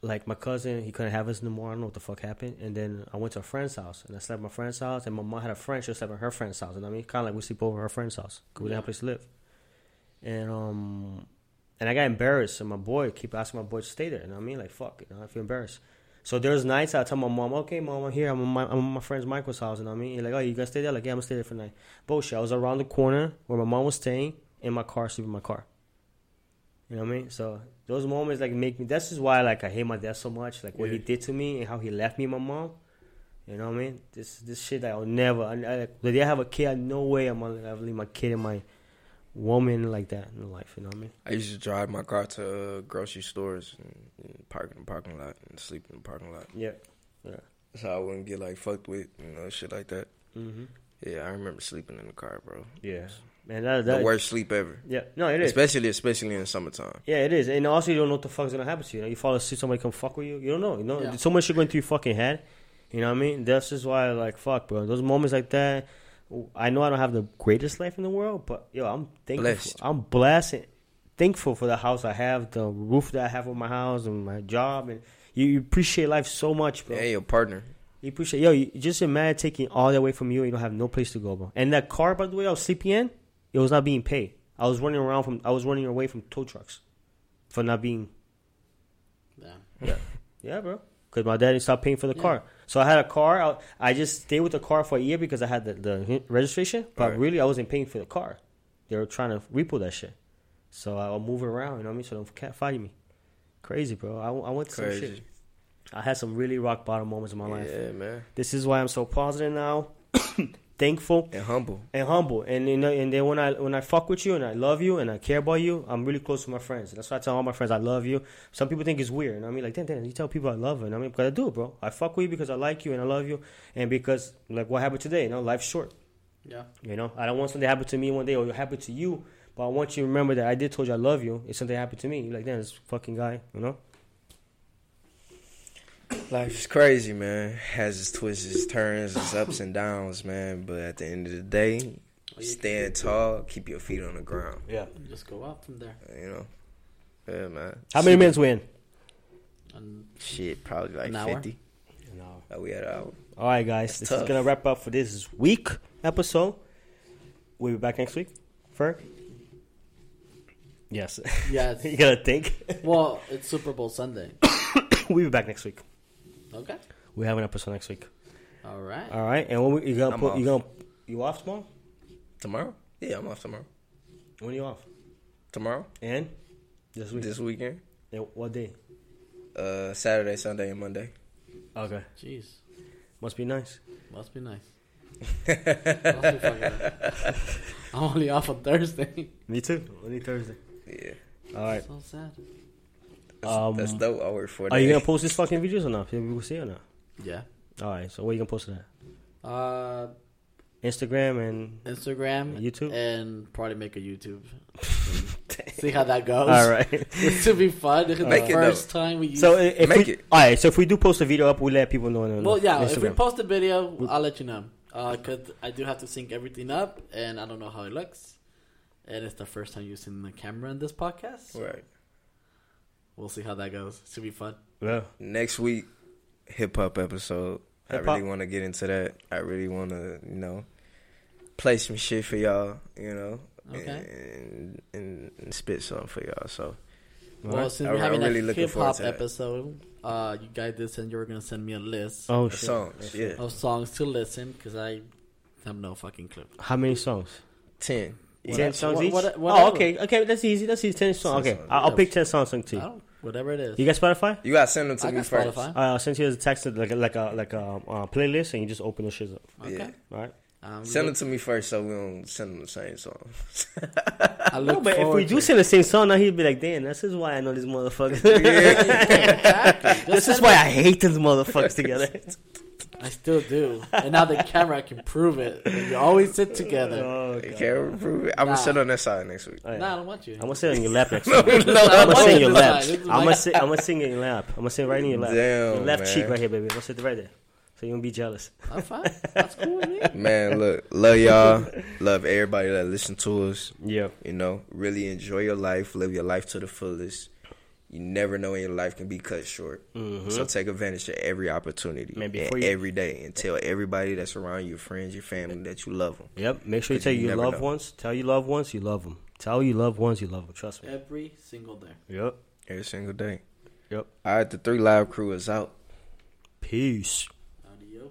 [SPEAKER 1] like my cousin, he couldn't have us no more. I don't know what the fuck happened. And then I went to a friend's house, and I slept at my friend's house. And my mom had a friend, she slept at her friend's house. And I mean, kind of like we sleep over her friend's house because we didn't have a place to live. And um, and I got embarrassed, and my boy keep asking my boy to stay there. You know what I mean? Like fuck, you know, I feel embarrassed. So there's nights I tell my mom, okay, mom, I'm here. I'm at my, I'm at my friend's Michael's house. You know what I mean? He's like, oh, you gonna stay there? Like, yeah, I'm gonna stay there for the night. Bullshit. I was around the corner where my mom was staying in my car, sleeping in my car. You know what I mean? So those moments like make me. That's just why like I hate my dad so much. Like what he did to me and how he left me, and my mom. You know what I mean? This this shit that I'll never. I, I, like, the day I have a kid, I no way I'm gonna leave my kid and my woman like that in life. You know what I mean?
[SPEAKER 2] I used to drive my car to uh, grocery stores and, and park in the parking lot and sleep in the parking lot.
[SPEAKER 1] Yeah, yeah.
[SPEAKER 2] So I wouldn't get like fucked with, you know, shit like that.
[SPEAKER 1] Mm-hmm.
[SPEAKER 2] Yeah, I remember sleeping in the car, bro.
[SPEAKER 1] Yeah. Man, that, that
[SPEAKER 2] the worst sleep ever.
[SPEAKER 1] Yeah. No, it is.
[SPEAKER 2] Especially, especially in the summertime.
[SPEAKER 1] Yeah, it is. And also, you don't know what the fuck's gonna happen to you. You, know, you fall asleep, somebody come fuck with you. You don't know. You know,
[SPEAKER 3] Yeah.
[SPEAKER 1] so much shit going through your fucking head. You know what I mean? That's just why, like, fuck, bro. Those moments like that. I know I don't have the greatest life in the world, but yo, I'm thankful.
[SPEAKER 2] Blessed.
[SPEAKER 1] I'm blessed, and thankful for the house I have, the roof that I have on my house, and my job, and you, you appreciate life so much, bro.
[SPEAKER 2] Yeah, your partner.
[SPEAKER 1] You appreciate, yo. You just imagine taking all that away from you, and you don't have no place to go, bro. And that car, by the way, I was sleeping in. It was not being paid. I was running around from. I was running away from tow trucks for not being
[SPEAKER 3] Yeah.
[SPEAKER 1] yeah, [LAUGHS] yeah bro. Because my daddy stopped paying for the
[SPEAKER 3] Yeah.
[SPEAKER 1] car. So I had a car. I, I just stayed with the car for a year because I had the, the registration. But
[SPEAKER 2] Right.
[SPEAKER 1] really, I wasn't paying for the car. They were trying to repo that shit. So I'll move around, you know what I mean? So they can't find me. Crazy, bro. I, I went to some shit. I had some really rock bottom moments in my life.
[SPEAKER 2] Yeah, man.
[SPEAKER 1] This is why I'm so positive now, [COUGHS] [COUGHS] thankful,
[SPEAKER 2] And humble.
[SPEAKER 1] and humble. And you know, and then when I when I fuck with you and I love you and I care about you, I'm really close to my friends. That's why I tell all my friends I love you. Some people think it's weird, and I mean, like, damn, damn, you tell people I love them. I mean, because I do, it, bro. I fuck with you because I like you and I love you, and because like what happened today, you know, life's short.
[SPEAKER 3] Yeah.
[SPEAKER 1] You know, I don't want something to happen to me one day or it happen to you, but I want you to remember that I did told you I love you. If something happened to me, you're like, damn, this fucking guy, you know.
[SPEAKER 2] Life is crazy, man. Has its twists, its turns, its ups and downs, man. But at the end of the day, stand tall, keep your feet on the ground.
[SPEAKER 1] Yeah.
[SPEAKER 3] Just go up from there.
[SPEAKER 2] You know. Yeah, man.
[SPEAKER 1] How many minutes we in?
[SPEAKER 3] And
[SPEAKER 2] Shit, probably like
[SPEAKER 3] An hour?
[SPEAKER 2] fifty.
[SPEAKER 1] No.
[SPEAKER 2] Oh, we had an hour.
[SPEAKER 1] All right, guys.
[SPEAKER 2] That's
[SPEAKER 1] this
[SPEAKER 2] tough.
[SPEAKER 1] is gonna wrap up for this week episode. We'll be back next week. Fer? Yes.
[SPEAKER 3] Yeah. [LAUGHS]
[SPEAKER 1] you gotta think.
[SPEAKER 3] well, it's Super Bowl Sunday. [COUGHS]
[SPEAKER 1] we'll be back next week.
[SPEAKER 3] Okay.
[SPEAKER 1] We have an episode next week.
[SPEAKER 3] All right.
[SPEAKER 1] All right. And when we, you gonna
[SPEAKER 2] I'm
[SPEAKER 1] put you gonna you off tomorrow?
[SPEAKER 2] Tomorrow? Yeah, I'm off tomorrow.
[SPEAKER 1] When are you off?
[SPEAKER 2] Tomorrow?
[SPEAKER 1] And this week.
[SPEAKER 2] This weekend?
[SPEAKER 1] And what day?
[SPEAKER 2] Uh, Saturday, Sunday, and Monday.
[SPEAKER 1] Okay.
[SPEAKER 3] Jeez.
[SPEAKER 1] Must be nice.
[SPEAKER 3] Must be nice. Must be nice. [LAUGHS] I'm only off on Thursday.
[SPEAKER 1] Me too. Only Thursday.
[SPEAKER 2] Yeah.
[SPEAKER 1] All right.
[SPEAKER 3] So sad.
[SPEAKER 2] That's,
[SPEAKER 1] Um,
[SPEAKER 2] that's dope. I work for
[SPEAKER 1] Are you gonna post these fucking videos or not? People will see it or not?
[SPEAKER 3] Yeah.
[SPEAKER 1] All right. So where you gonna post it at?
[SPEAKER 3] Uh,
[SPEAKER 1] Instagram and
[SPEAKER 3] Instagram,
[SPEAKER 1] YouTube?
[SPEAKER 3] and probably make a YouTube. [LAUGHS] See how that goes.
[SPEAKER 1] all right. [LAUGHS]
[SPEAKER 3] This will be fun. This is
[SPEAKER 2] Make
[SPEAKER 3] the
[SPEAKER 2] it,
[SPEAKER 3] first time we use.
[SPEAKER 1] So if
[SPEAKER 2] Make
[SPEAKER 1] we,
[SPEAKER 2] it.
[SPEAKER 1] all right, so if we do post a video up, we let people know. on
[SPEAKER 3] well, yeah.
[SPEAKER 1] Instagram.
[SPEAKER 3] If we post a video, I'll let you know. Uh 'cause I do have to sync everything up, and I don't know how it looks. And it's the first time using the camera in this podcast.
[SPEAKER 2] Right.
[SPEAKER 3] We'll see how that goes. Should be fun.
[SPEAKER 1] yeah.
[SPEAKER 2] Next week, hip hop episode. I
[SPEAKER 1] Hip-hop?
[SPEAKER 2] really want to get into that. I really want to, you know, play some shit for y'all, you know,
[SPEAKER 3] Okay.
[SPEAKER 2] and, and, and spit something for y'all. So,
[SPEAKER 3] well,
[SPEAKER 1] right.
[SPEAKER 3] since
[SPEAKER 2] I-
[SPEAKER 3] we're having
[SPEAKER 2] I'm really
[SPEAKER 3] a
[SPEAKER 2] looking
[SPEAKER 3] hip
[SPEAKER 2] forward
[SPEAKER 3] hop
[SPEAKER 2] to that.
[SPEAKER 3] episode, uh, you guys did send you were gonna send me a list
[SPEAKER 1] Oh
[SPEAKER 2] the
[SPEAKER 1] shit.
[SPEAKER 2] songs, yeah,
[SPEAKER 3] of songs to listen because I have no fucking clue.
[SPEAKER 1] How many songs?
[SPEAKER 2] ten.
[SPEAKER 1] Ten
[SPEAKER 3] What-
[SPEAKER 1] songs
[SPEAKER 3] what-
[SPEAKER 1] each.
[SPEAKER 3] what-
[SPEAKER 1] oh, okay, okay. That's easy. That's easy. Ten songs.
[SPEAKER 2] Ten
[SPEAKER 1] Okay,
[SPEAKER 2] songs.
[SPEAKER 1] I'll, I'll
[SPEAKER 3] Yeah.
[SPEAKER 1] pick ten songs to you.
[SPEAKER 3] I don't- whatever it is.
[SPEAKER 1] You got Spotify?
[SPEAKER 2] You gotta send them to
[SPEAKER 3] I
[SPEAKER 2] me
[SPEAKER 3] got
[SPEAKER 2] first.
[SPEAKER 3] Spotify.
[SPEAKER 1] All right, I'll send you a text like a, like a like a uh, playlist, and you just open the shit up.
[SPEAKER 3] Okay.
[SPEAKER 2] Yeah.
[SPEAKER 1] All right.
[SPEAKER 3] Um,
[SPEAKER 2] Send them to me first, so we don't send them the same song. [LAUGHS]
[SPEAKER 3] I look
[SPEAKER 1] No, but if we do send the same song, now he'd be like, "Damn, this is why I know these motherfuckers. [LAUGHS]
[SPEAKER 3] Exactly. [LAUGHS]
[SPEAKER 1] This is why
[SPEAKER 3] me-
[SPEAKER 1] I hate these motherfuckers together."
[SPEAKER 3] I still do, and now the camera can prove it. You always sit together.
[SPEAKER 1] oh,
[SPEAKER 2] You
[SPEAKER 1] God.
[SPEAKER 2] can't prove it. I'm
[SPEAKER 3] Nah.
[SPEAKER 2] gonna sit on that side next week.
[SPEAKER 1] Oh, All right.
[SPEAKER 3] Nah, I don't want you.
[SPEAKER 1] I'm gonna sit on your lap next [LAUGHS] week.
[SPEAKER 2] no,
[SPEAKER 3] I
[SPEAKER 1] I'm gonna sit
[SPEAKER 3] on
[SPEAKER 1] your lap.
[SPEAKER 3] side. This is
[SPEAKER 1] I'm gonna sit. I'm gonna sit in your lap. I'm gonna sit right in your lap.
[SPEAKER 2] Damn,
[SPEAKER 1] your left cheek right here, baby. I'm gonna sit right there, so you won't be jealous.
[SPEAKER 3] I'm fine. [LAUGHS] That's cool with me.
[SPEAKER 2] Man, look, love y'all. love everybody that listen to us.
[SPEAKER 1] Yeah.
[SPEAKER 2] You know, really enjoy your life, live your life to the fullest. You never know when your life can be cut short.
[SPEAKER 1] Mhm.
[SPEAKER 2] So take advantage of every opportunity
[SPEAKER 1] Man,
[SPEAKER 2] and
[SPEAKER 1] you-
[SPEAKER 2] every day, and tell everybody that's around you, your friends, your family, that you love them.
[SPEAKER 1] Yep. Make sure you tell
[SPEAKER 2] you
[SPEAKER 1] your
[SPEAKER 2] never
[SPEAKER 1] loved
[SPEAKER 2] know.
[SPEAKER 1] ones. Tell your loved ones you love them. Tell your loved ones you love them. Trust me.
[SPEAKER 3] Every single day.
[SPEAKER 1] Yep.
[SPEAKER 2] Every single day.
[SPEAKER 1] Yep.
[SPEAKER 2] All right, the three live crew is out.
[SPEAKER 1] Peace.
[SPEAKER 3] Adios.